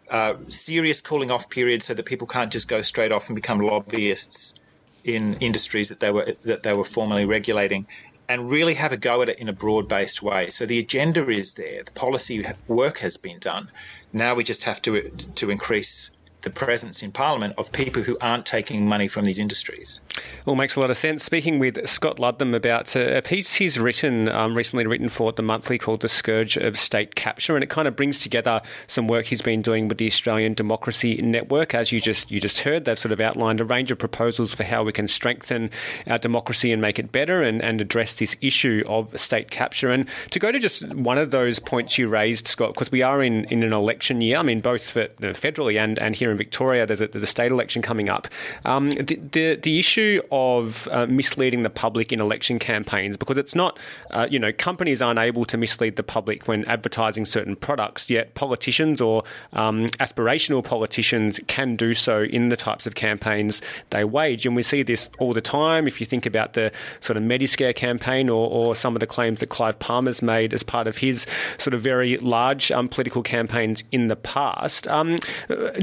uh, serious cooling off period so that people can't just go straight off and become lobbyists in industries that they were that they were formerly regulating, and really have a go at it in a broad based way. So the agenda is there, the policy work has been done. Now we just have to to increase the presence in Parliament of people who aren't taking money from these industries. Well, makes a lot of sense. Speaking with Scott Ludlam about a piece he's written, um, recently written for The Monthly called The Scourge of State Capture, and it kind of brings together some work he's been doing with the Australian Democracy Network. As you just you just heard, they've sort of outlined a range of proposals for how we can strengthen our democracy and make it better and, and address this issue of state capture. And to go to just one of those points you raised, Scott, because we are in, in an election year, I mean, both for, federally and, and here in Victoria, there's a, there's a state election coming up. Um, the, the, the, issue of uh, misleading the public in election campaigns, because it's not, uh, you know, companies aren't able to mislead the public when advertising certain products, yet politicians or um, aspirational politicians can do so in the types of campaigns they wage. And we see this all the time. If you think about the sort of Mediscare campaign or, or some of the claims that Clive Palmer's made as part of his sort of very large um, political campaigns in the past. Um,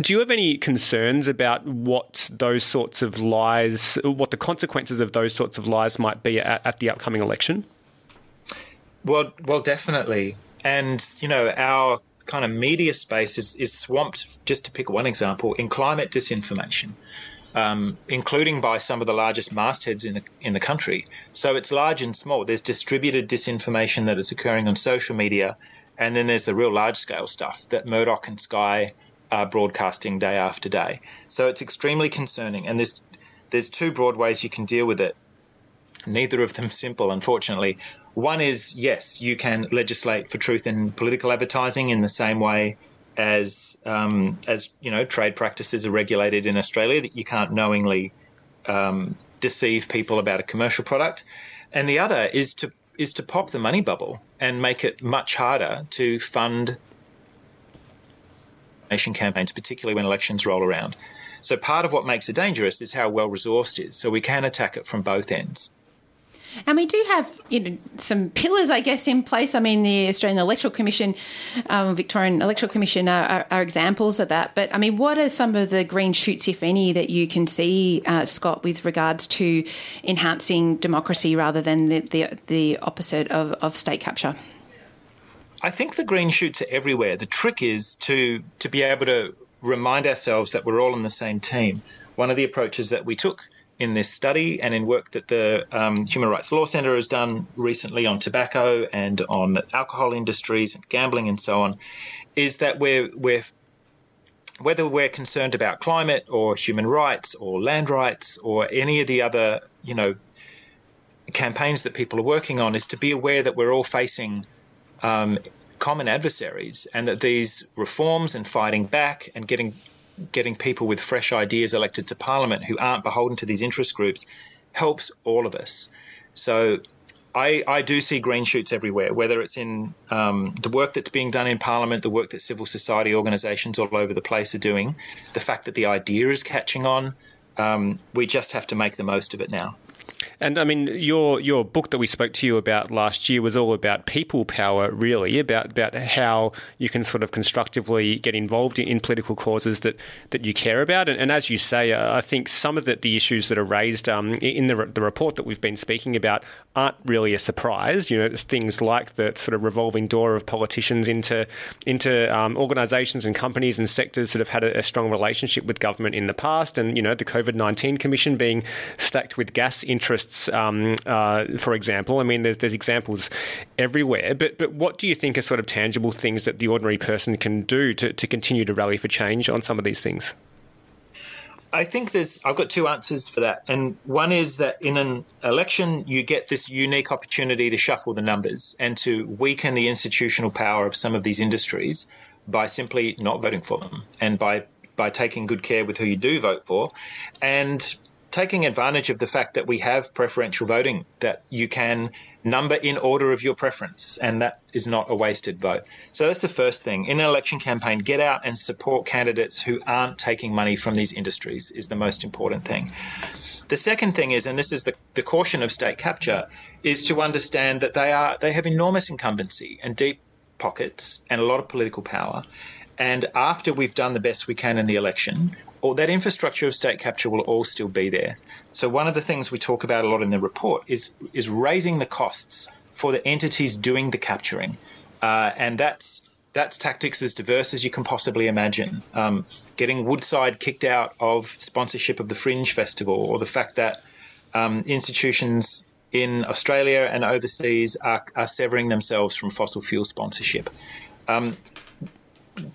do you have any concerns about what those sorts of lies, what the consequences of those sorts of lies might be at, at the upcoming election? Well, well, definitely. And you know, our kind of media space is, is swamped. Just to pick one example, in climate disinformation. Um, including by some of the largest mastheads in the in the country. So it's large and small. There's distributed disinformation that is occurring on social media, and then there's the real large scale stuff that Murdoch and Sky broadcasting day after day. So it's extremely concerning. And there's there's two broad ways you can deal with it. Neither of them simple, unfortunately. One is yes, you can legislate for truth in political advertising in the same way as um, as you know trade practices are regulated in Australia that you can't knowingly um, deceive people about a commercial product, and the other is to is to pop the money bubble and make it much harder to fund campaigns, particularly when elections roll around. So part of what makes it dangerous is how well resourced it is. So we can attack it from both ends. And we do have you know, some pillars, I guess, in place. I mean, the Australian Electoral Commission, um, Victorian Electoral Commission are, are, are, examples of that. But I mean, what are some of the green shoots, if any, that you can see, uh, Scott, with regards to enhancing democracy rather than the, the, the opposite of, of state capture? I think the green shoots are everywhere. The trick is to to be able to remind ourselves that we're all on the same team. One of the approaches that we took in this study and in work that the um, Human Rights Law Centre has done recently on tobacco and on the alcohol industries and gambling and so on is that we're we're whether we're concerned about climate or human rights or land rights or any of the other you know campaigns that people are working on is to be aware that we're all facing um, common adversaries, and that these reforms and fighting back and getting getting people with fresh ideas elected to parliament who aren't beholden to these interest groups helps all of us. So I, I do see green shoots everywhere, whether it's in um, the work that's being done in Parliament, the work that civil society organisations all over the place are doing, the fact that the idea is catching on. Um, we just have to make the most of it now. And I mean, your your book that we spoke to you about last year was all about people power, really, about about how you can sort of constructively get involved in, in political causes that, that you care about. And, and as you say, uh, I think some of the, the issues that are raised um, in the, the report that we've been speaking about aren't really a surprise. You know, it's things like the sort of revolving door of politicians into into um, organisations and companies and sectors that have had a, a strong relationship with government in the past, and you know, the COVID nineteen commission being stacked with gas interests, um, uh, for example. I mean, there's there's examples everywhere. But but what do you think are sort of tangible things that the ordinary person can do to, to continue to rally for change on some of these things? I think there's I've got two answers for that. And one is that in an election you get this unique opportunity to shuffle the numbers and to weaken the institutional power of some of these industries by simply not voting for them and by by taking good care with who you do vote for and taking advantage of the fact that we have preferential voting, that you can number in order of your preference, and that is not a wasted vote. So that's the first thing. In an election campaign, get out and support candidates who aren't taking money from these industries, is the most important thing. The second thing is, and this is the, the caution of state capture, is to understand that they are they have enormous incumbency and deep pockets and a lot of political power. And after we've done the best we can in the election, or that infrastructure of state capture will all still be there. So one of the things we talk about a lot in the report is is raising the costs for the entities doing the capturing, uh, and that's that's tactics as diverse as you can possibly imagine. Um, getting Woodside kicked out of sponsorship of the Fringe Festival, or the fact that um, institutions in Australia and overseas are, are, severing themselves from fossil fuel sponsorship. Um,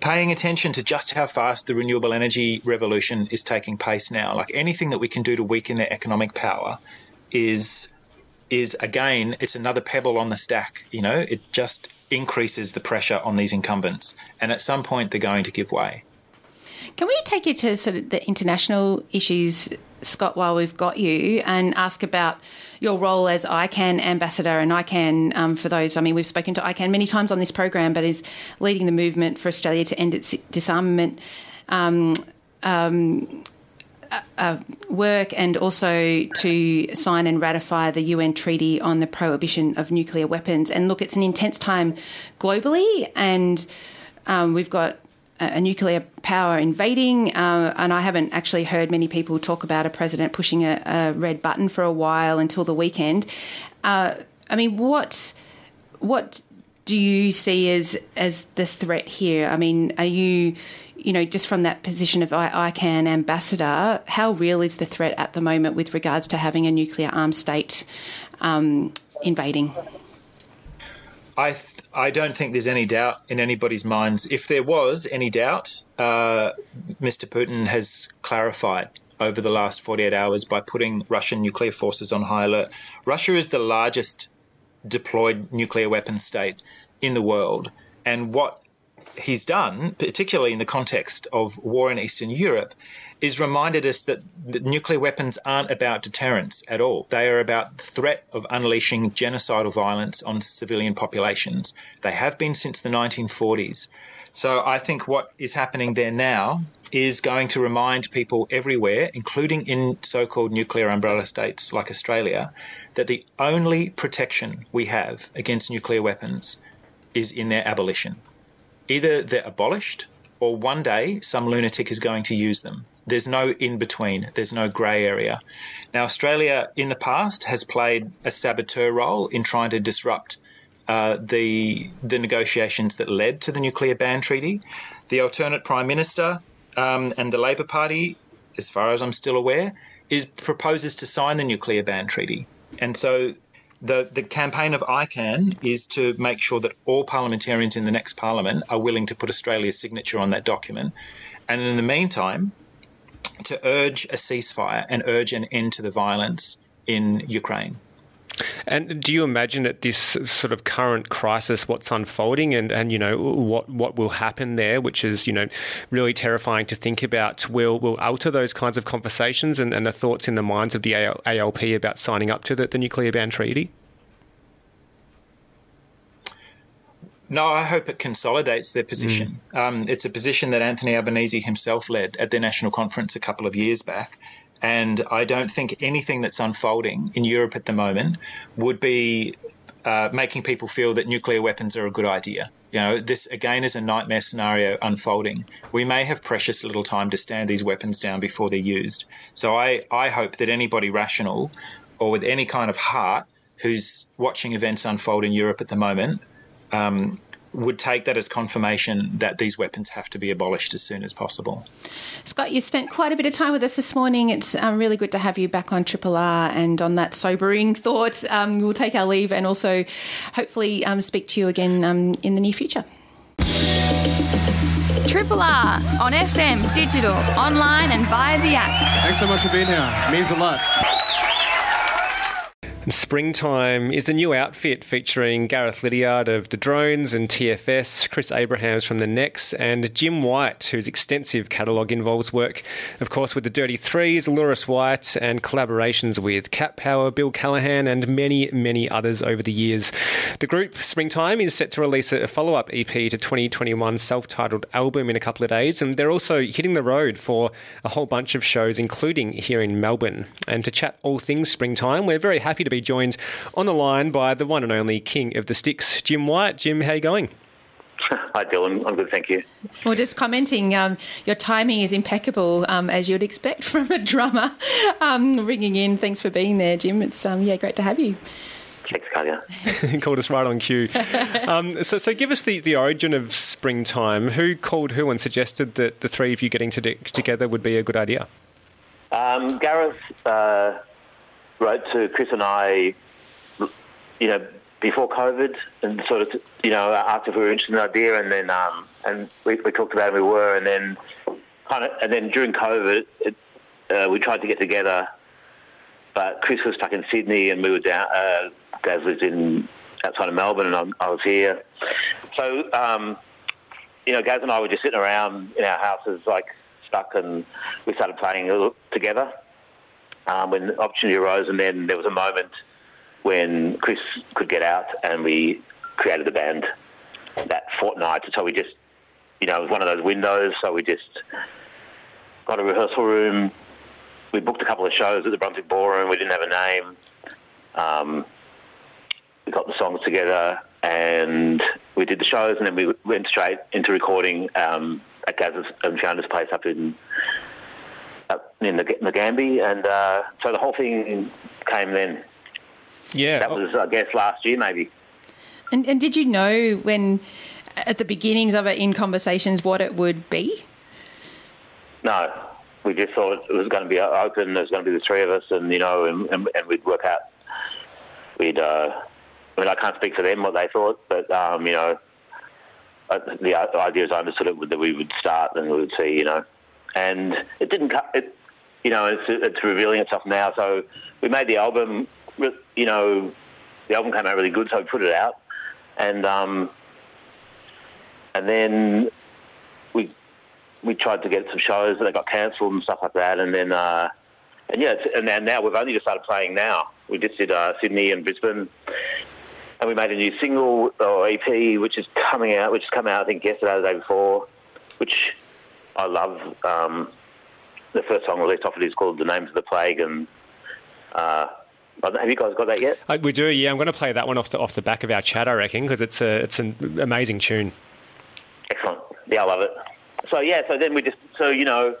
paying attention to just how fast the renewable energy revolution is taking place now, like anything that we can do to weaken their economic power, is is again it's another pebble on the stack. You know, it just increases the pressure on these incumbents, and at some point they're going to give way. Can we take you to sort of the international issues, Scott, while we've got you, and ask about your role as ICAN ambassador and ICAN, um, for those, I mean, we've spoken to ICAN many times on this program, but is leading the movement for Australia to end its disarmament. Um, um, uh, uh, work and also to sign and ratify the UN Treaty on the Prohibition of Nuclear Weapons. And look, it's an intense time globally, and um, we've got a, nuclear power invading, uh, and I haven't actually heard many people talk about a president pushing a, a red button for a while until the weekend. Uh, I mean, what what do you see as as the threat here? I mean, are you you know, just from that position of ICAN ambassador, how real is the threat at the moment with regards to having a nuclear armed state um, invading? I th- I don't think there's any doubt in anybody's minds. If there was any doubt, uh, Mr. Putin has clarified over the last 48 hours by putting Russian nuclear forces on high alert. Russia is the largest deployed nuclear weapon state in the world. And what he's done, particularly in the context of war in Eastern Europe, is reminded us that, nuclear weapons aren't about deterrence at all. They are about the threat of unleashing genocidal violence on civilian populations. They have been since the 1940s. So I think what is happening there now is going to remind people everywhere, including in so called nuclear umbrella states like Australia, that the only protection we have against nuclear weapons is in their abolition either they're abolished or one day some lunatic is going to use them. There's no in between, there's no grey area. Now, Australia in the past has played a saboteur role in trying to disrupt uh, the, the negotiations that led to the nuclear ban treaty. The alternate Prime Minister um, and the Labor Party, as far as I'm still aware, is proposes to sign the nuclear ban treaty. And so the, the campaign of ICAN is to make sure that all parliamentarians in the next parliament are willing to put Australia's signature on that document. And in the meantime, to urge a ceasefire and urge an end to the violence in Ukraine. And do you imagine that this sort of current crisis, what's unfolding, and, and you know what what will happen there, which is you know really terrifying to think about, will will alter those kinds of conversations and, and the thoughts in the minds of the ALP about signing up to the, the nuclear ban treaty? No, I hope it consolidates their position. Mm. Um, it's a position that Anthony Albanese himself led at their national conference a couple of years back. And I don't think anything that's unfolding in Europe at the moment would be uh, making people feel that nuclear weapons are a good idea. You know, this again is a nightmare scenario unfolding. We may have precious little time to stand these weapons down before they're used. So I, I hope that anybody rational or with any kind of heart who's watching events unfold in Europe at the moment um, would take that as confirmation that these weapons have to be abolished as soon as possible. Scott, you spent quite a bit of time with us this morning. It's um, really good to have you back on Triple R. And on that sobering thought, um, we'll take our leave and also hopefully um, speak to you again um, in the near future. Triple R on FM, digital, online, and via the app. Thanks so much for being here. It means a lot. Springtime is the new outfit featuring Gareth Liddiard of the Drones and TFS, Chris Abrahams from the Necks, and Jim White, whose extensive catalogue involves work, of course, with the Dirty Threes, Xylouris White, and collaborations with Cat Power, Bill Callahan, and many, many others over the years. The group, Springtime, is set to release a follow up EP to 2021's self titled album in a couple of days, and they're also hitting the road for a whole bunch of shows, including here in Melbourne. And to chat all things Springtime, we're very happy to be joined on the line by the one and only king of the sticks, Jim White. Jim, how you going? Hi, Dylan. I'm good, thank you. Well, just commenting, um, your timing is impeccable, um, as you'd expect from a drummer um, ringing in. Thanks for being there, Jim. It's um, yeah, great to have you. Thanks, Kulja. called us right on cue. Um, so, so give us the, the origin of springtime. Who called who and suggested that the three of you getting to together would be a good idea? Um, Gareth uh, wrote to Chris and I, you know, before COVID, and sort of, you know, asked if we were interested in the idea, and then um, and we, we, talked about it. We were, and then kind of, and then during COVID, it, uh, we tried to get together, but Chris was stuck in Sydney, and we were down. Uh, Gaz lived in outside of Melbourne, and I, I was here. So, um, you know, Gaz and I were just sitting around in our houses, like stuck, and we started playing together um, when the opportunity arose. And then there was a moment when Chris could get out, and we created the band that fortnight. So we just, you know, it was one of those windows. So we just got a rehearsal room. We booked a couple of shows at the Brunswick Ballroom. We didn't have a name. Um, we got the songs together and we did the shows, and then we went straight into recording um, at Gaz's and Fiona's place up in in the Nagambie, and uh, so the whole thing came then. Yeah, that was I guess last year maybe. And, and did you know when at the beginnings of it in conversations what it would be? No, we just thought it was going to be open. There's going to be the three of us, and you know, and, and, and we'd work out. We'd. Uh, I mean, I can't speak for them what they thought, but um, you know, uh, the idea is I understood it that we would start and we would see, you know, and it didn't. It, you know, it's, it's revealing itself now. So we made the album. You know, the album came out really good, so we put it out, and um, and then we we tried to get some shows, but they got cancelled and stuff like that, and then uh, and yeah, and now, we've only just started playing now. We just did uh, Sydney and Brisbane, and we made a new single or EP, which is coming out, which has come out I think yesterday or the day before, which I love. Um, the first song released off it is called "The Names of the Plague," and uh, have you guys got that yet? Uh, we do, yeah. I'm going to play that one off the off the back of our chat, I reckon, because it's a it's an amazing tune. Excellent. Yeah, I love it. So yeah, so then we just so you know,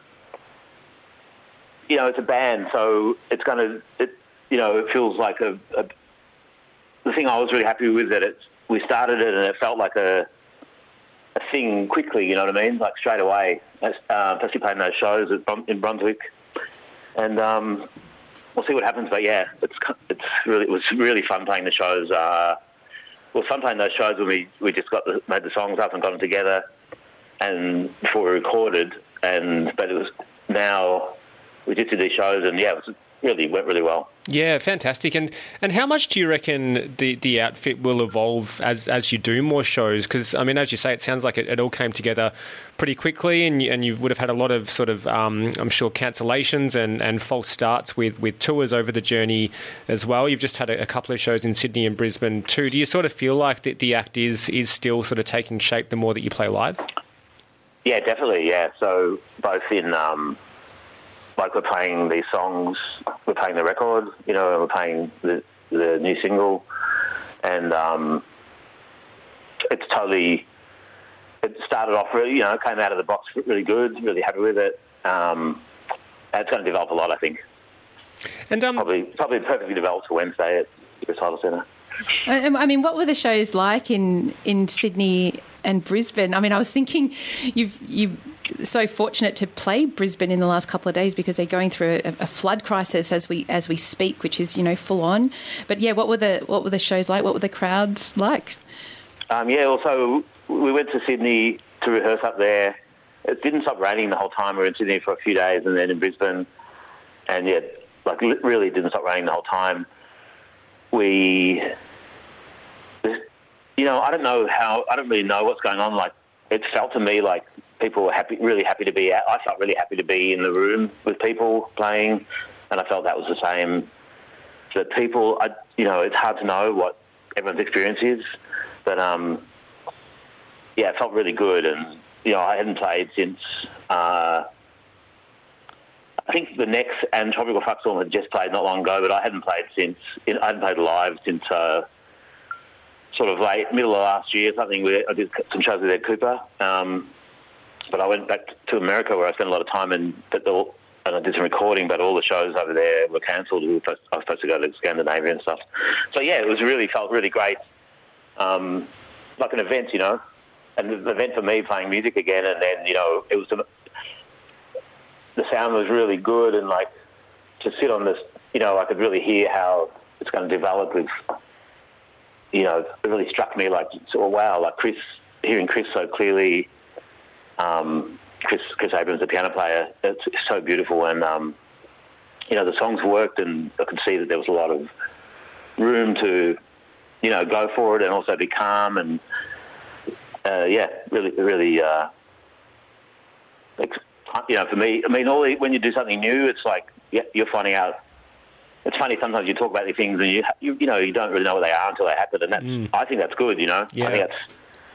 you know, it's a band, so it's going to it you know it feels like a, a the thing I was really happy with that it we started it and it felt like a a thing quickly. You know what I mean? Like straight away, uh, especially playing those shows in Brunswick, and um, we'll see what happens. But yeah, it's it's really it was really fun playing the shows. Uh, well, playing those shows when we, we just got the, made the songs up and got them together, and before we recorded. And but it was now we just did these shows, and yeah, it was really went really well. Yeah, fantastic. And and how much do you reckon the, the outfit will evolve as as you do more shows? Because I mean, as you say, it sounds like it, it, all came together pretty quickly, and you, and you would have had a lot of sort of um, I'm sure cancellations and, and false starts with, with tours over the journey as well. You've just had a, a couple of shows in Sydney and Brisbane too. Do you sort of feel like that the act is is still sort of taking shape the more that you play live? Yeah, definitely. Yeah, so both in um, like we're playing these songs, we're playing the record, you know, we're playing the the new single, and um, it's totally. It started off really, you know, came out of the box really good, really happy with it. Um, it's going to develop a lot, I think. And um, probably probably perfectly developed for Wednesday at the Recital Centre. I mean, what were the shows like in, in Sydney and Brisbane? I mean, I was thinking you've you so fortunate to play Brisbane in the last couple of days because they're going through a, a, flood crisis as we as we speak, which is you know full on. But yeah, what were the what were the shows like? What were the crowds like? Um, yeah, also we went to Sydney to rehearse up there. It didn't stop raining the whole time. We were in Sydney for a few days, and then in Brisbane, and yeah, like really didn't stop raining the whole time. We, you know, I don't know how. I don't really know what's going on. Like it felt to me like people were happy, really happy to be out. I felt really happy to be in the room with people playing, and I felt that was the same. That people, I, you know, it's hard to know what everyone's experience is, but um, yeah, it felt really good. And you know, I hadn't played since uh, I think the Necks and Tropical Fuckstorm had just played not long ago, but I hadn't played since I hadn't played live since. Uh, sort of late, middle of last year, something where I did some shows with Ed Kuepper. Um, but I went back to America where I spent a lot of time, and the, and I did some recording, but all the shows over there were cancelled. We I was supposed to go to Scandinavia and stuff. So yeah, it was really felt really great, um, like an event, you know, the event for me playing music again. And then you know, it was the, the sound was really good, and like to sit on this, you know, I could really hear how it's going to develop. With you know, it really struck me like, oh wow, like Chris, hearing Chris so clearly. Um, Chris, Chris Abrahams, the piano player, it's, so beautiful, and um, you know the songs worked, and I could see that there was a lot of room to, you know, go for it and also be calm, and uh, yeah, really, really, uh, you know, for me, I mean, all the, when you do something new, it's like yeah, you're finding out. It's funny sometimes you talk about these things and you, you, you know, you don't really know what they are until they happen, and that's, mm. I think that's good, you know. Yeah. I think that's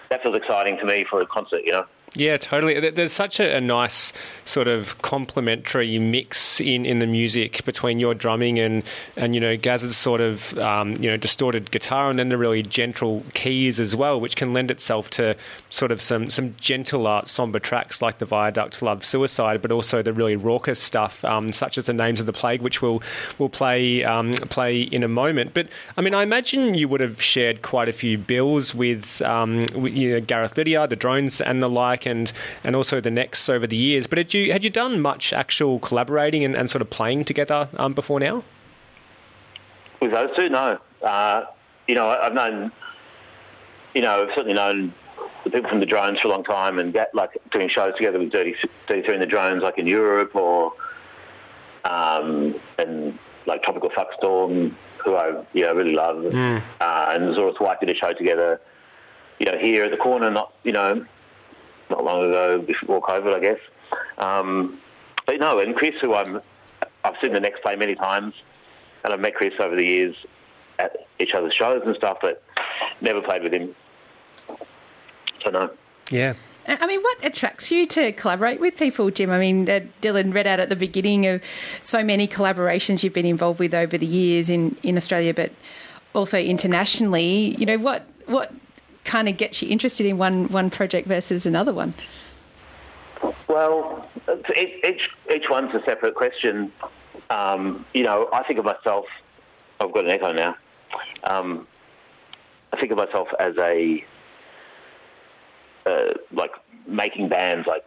that feels exciting to me for a concert, you know. Yeah, totally. There's such a, a, nice sort of complementary mix in, in the music between your drumming and, and you know Gaz's sort of um, you know distorted guitar and then the really gentle keys as well, which can lend itself to sort of some some gentler, somber tracks like the Viaduct, Love, Suicide, but also the really raucous stuff um, such as the Names of the Plague, which we'll we'll play um, play in a moment. But I mean, I imagine you would have shared quite a few bills with, um, with you know, Gareth Liddiard, the drones, and the like and and also the Necks over the years. But had you had you done much actual collaborating and, and sort of playing together um, before now? With those two, no. Uh, you know, I've known, you know, I've certainly known the people from the drones for a long time and get like doing shows together with Dirty, 33 and the drones, like in Europe or um, and like Tropical Fuckstorm, who I you know really love, mm. uh, and Xylouris White did a show together. You know, here at the corner, not you know, not long ago before COVID, I guess. Um, but no, and Chris, who I'm, I've seen the Necks play many times, and I've met Chris over the years at each other's shows and stuff, but never played with him. So no. Yeah. I mean, what attracts you to collaborate with people, Jim? I mean, uh, Dylan read out at the beginning of so many collaborations you've been involved with over the years in, in Australia, but also internationally. You know, what what kind of gets you interested in one one project versus another one? Well, each each one's a separate question. Um, you know, I think of myself. I've got an echo now. Um, I think of myself as a uh, like making bands like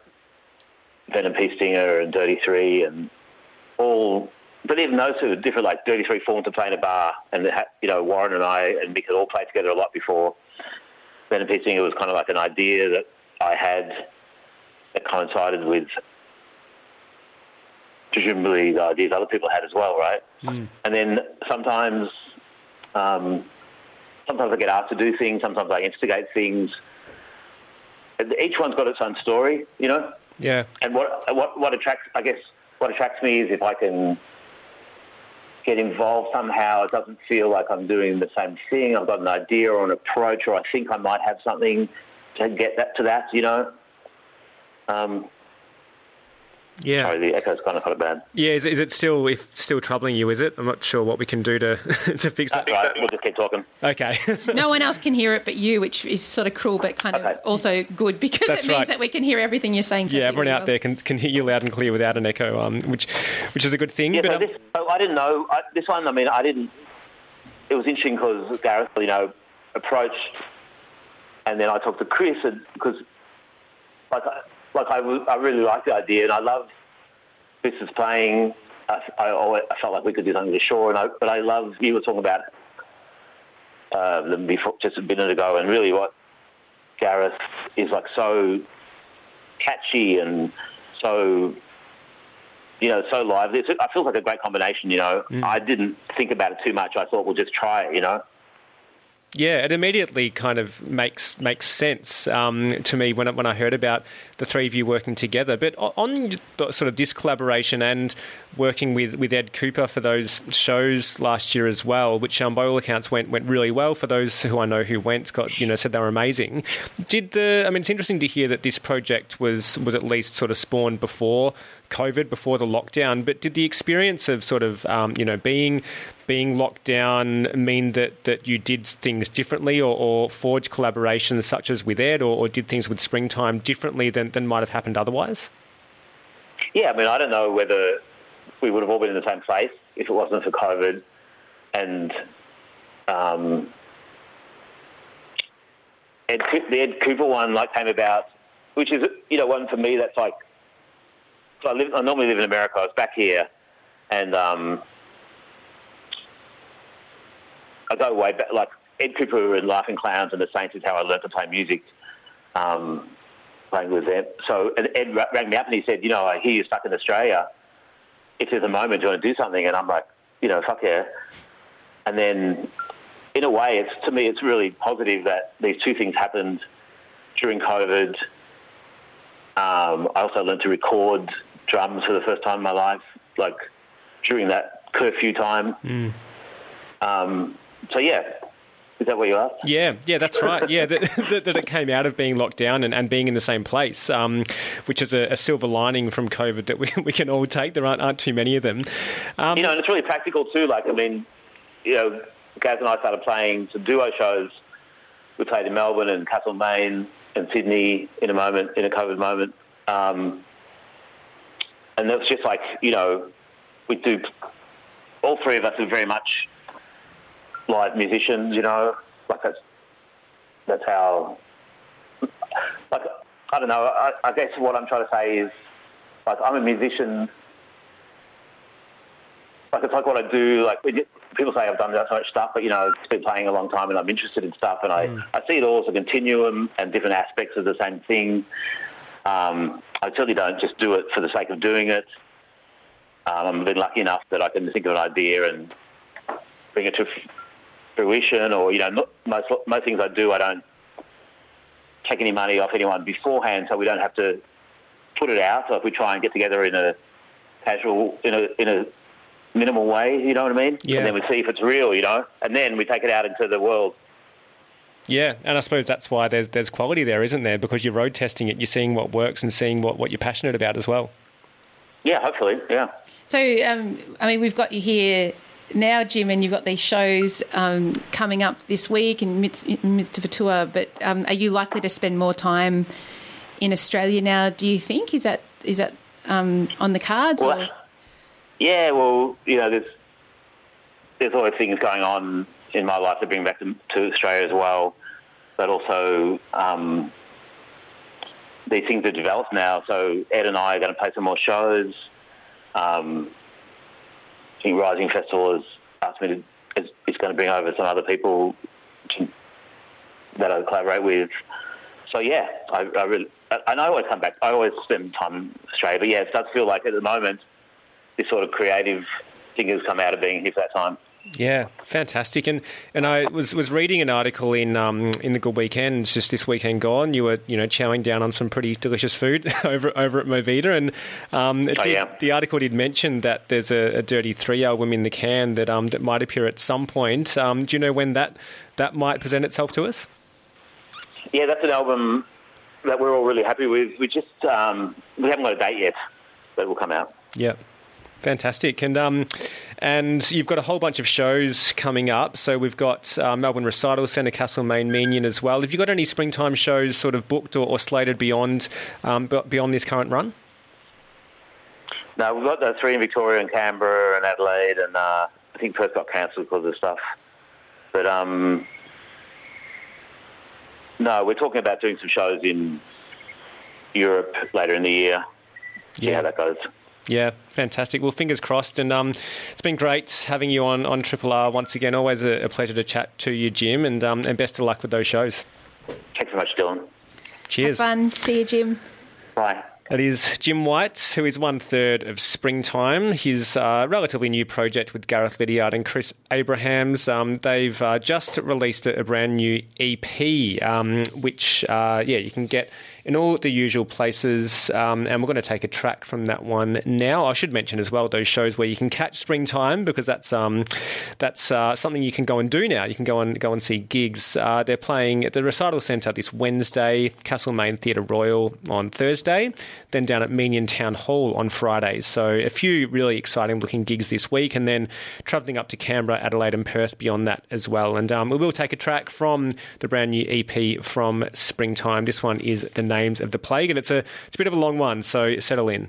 Venom P. Stinger and Dirty Three and all. But even those two are different. Like Dirty Three formed to play in a bar, and you know Warren and I and Mick had all played together a lot before benefiting. It was kind of like an idea that I had that coincided with presumably the ideas other people had as well, right? Mm. And then sometimes, um, sometimes I get asked to do things. Sometimes I instigate things. Each one's got its own story, you know. Yeah. And what what what attracts, I guess, what attracts me is if I can get involved somehow. It doesn't feel like I'm doing the same thing. I've got an idea or an approach, or I think I might have something to get that to that. You know. Um, yeah. Sorry, the echo's kind of kind of bad. Yeah, is, is it still if still troubling you? Is it? I'm not sure what we can do to to fix that. right, we'll just keep talking. Okay. no one else can hear it but you, which is sort of cruel, but kind okay. of also good because That's it means right. that we can hear everything you're saying. Yeah, everyone out well. there can, can hear you loud and clear without an echo, um, which which is a good thing. Yeah, but so um, this, so I didn't know I, this one. I mean, I didn't. It was interesting because Gareth, you know, approached, and then I talked to Chris, and because like like I, I really like the idea, and I love this is playing. I, I, always, I felt like we could do something to Shaw, and I, but I love you were talking about uh, them before just a minute ago, and really what Gareth is like so catchy and so you know so lively. It's, I feel like a great combination. You know, mm. I didn't think about it too much. I thought we'll just try it. You know. Yeah, it immediately kind of makes makes sense um, to me when when I heard about the three of you working together. But on sort of this collaboration and working with, with Ed Kuepper for those shows last year as well, which um, by all accounts went went really well for those who I know who went, got you know said they were amazing. Did the I mean it's interesting to hear that this project was was at least sort of spawned before COVID, before the lockdown. But did the experience of sort of um, you know being being locked down mean that, that you did things differently or, or forge collaborations such as with Ed or, or, did things with Springtime differently than, than might have happened otherwise? Yeah, I mean, I don't know whether we would have all been in the same place if it wasn't for COVID. And um, Ed, the Ed Kuepper one like came about, which is you know one for me that's like. I live. I normally live in America. I was back here, and um, I go way back. Like Ed Kuepper and Laughing Clowns and the Saints is how I learned to play music. Um, playing with them. So and Ed rang me up and he said, you know, I hear you're stuck in Australia. If there's a moment, do you want to do something? And I'm like, you know, fuck yeah. And then, in a way, it's to me, it's really positive that these two things happened during COVID. Um, I also learned to record drums for the first time in my life, like during that curfew time. Mm. Um, so yeah, is that what you asked? Yeah, yeah, that's right. Yeah, that, that, that, it came out of being locked down and, and being in the same place, um, which is a, a, silver lining from COVID that we, we can all take. There aren't, aren't too many of them. Um, you know, and it's really practical too. Like, I mean, you know, Gaz and I started playing some duo shows. We played in Melbourne and Castlemaine and Sydney in a moment, in a COVID moment. Um, and it was just like, you know, we do, all three of us are very much live musicians, you know, like that's that's how. Like I don't know. I, I guess what I'm trying to say is, like I'm a musician. Like it's like what I do. Like people say I've done so much stuff, but you know, it's been playing a long time, and I'm interested in stuff, and I, mm. I see it all as a continuum and different aspects of the same thing. Um, I certainly don't just do it for the sake of doing it. Um, I've been lucky enough that I can think of an idea and bring it to fruition, or you know, not, most most things I do, I don't take any money off anyone beforehand, so we don't have to put it out. So if we try and get together in a casual, in a in a minimal way, you know what I mean? Yeah. And then we see if it's real, you know, and then we take it out into the world. Yeah, and I suppose that's why there's there's quality there, isn't there? Because you're road testing it, you're seeing what works and seeing what, what you're passionate about as well. Yeah, hopefully, yeah. So, um, I mean, we've got you here now, Jim, and you've got these shows um, coming up this week in midst, in midst of a tour. But um, are you likely to spend more time in Australia now? Do you think is that is that um, on the cards? Well, yeah, well, you know, there's there's always things going on in my life to bring back to, to Australia as well, but also um, these things have developed now. So Ed and I are going to play some more shows. Um, I think Rising Festival has asked me to, is, is going to bring over some other people to, that I collaborate with. So yeah, I, I really, and I always come back. I always spend time in Australia, but yeah, it does feel like at the moment this sort of creative thing has come out of being here for that time. Yeah, fantastic. And and I was, was reading an article in um, in the Good Weekend just this weekend gone. You were you know chowing down on some pretty delicious food over over at Movida, and um, oh, did, yeah. the article did mention that there's a, a, Dirty Three album in the can that um, that might appear at some point. Um, do you know when that that might present itself to us? Yeah, that's an album that we're all really happy with. We just um, we haven't got a date yet, but it will come out. Yeah. Fantastic, and um, and you've got a whole bunch of shows coming up. So we've got uh, Melbourne Recital Centre, Castlemaine, Meeniyan as well. Have you got any springtime shows sort of booked or, or slated beyond um, beyond this current run? No, we've got the three in Victoria and Canberra and Adelaide, and uh, I think Perth got cancelled because of stuff. But um, no, we're talking about doing some shows in Europe later in the year. See Yeah. how that goes. Yeah, fantastic. Well, fingers crossed. And um, it's been great having you on, on Triple R once again. Always a, a pleasure to chat to you, Jim, and, um, and best of luck with those shows. Thanks so much, Dylan. Cheers. Have fun. See you, Jim. Bye. That is Jim White, who is one third of Springtime, his uh, relatively new project with Gareth Liddiard and Chris Abrahams. Um, they've uh, just released a, a, brand new EP, um, which, uh, yeah, you can get in all the usual places. Um, and we're going to take a track from that one now. I should mention as well those shows where you can catch Springtime because that's um, that's uh, something you can go and do now. You can go and go and see gigs. Uh, they're playing at the Recital Centre this Wednesday, Castlemaine Theatre Royal on Thursday, then down at Meeniyan Town Hall on Friday. So a few really exciting looking gigs this week, and then travelling up to Canberra, Adelaide, and Perth beyond that as well. And um, we will take a track from the brand new EP from Springtime. This one is the names of the plague, and it's a it's a bit of a long one, so settle in.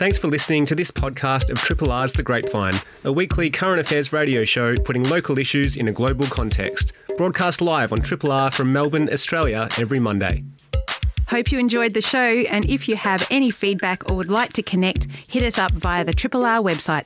Thanks for listening to this podcast of Triple R's The Grapevine, a weekly current affairs radio show putting local issues in a global context. Broadcast live on Triple R from Melbourne, Australia, every Monday. Hope you enjoyed the show, and if you have any feedback or would like to connect, hit us up via the Triple R website.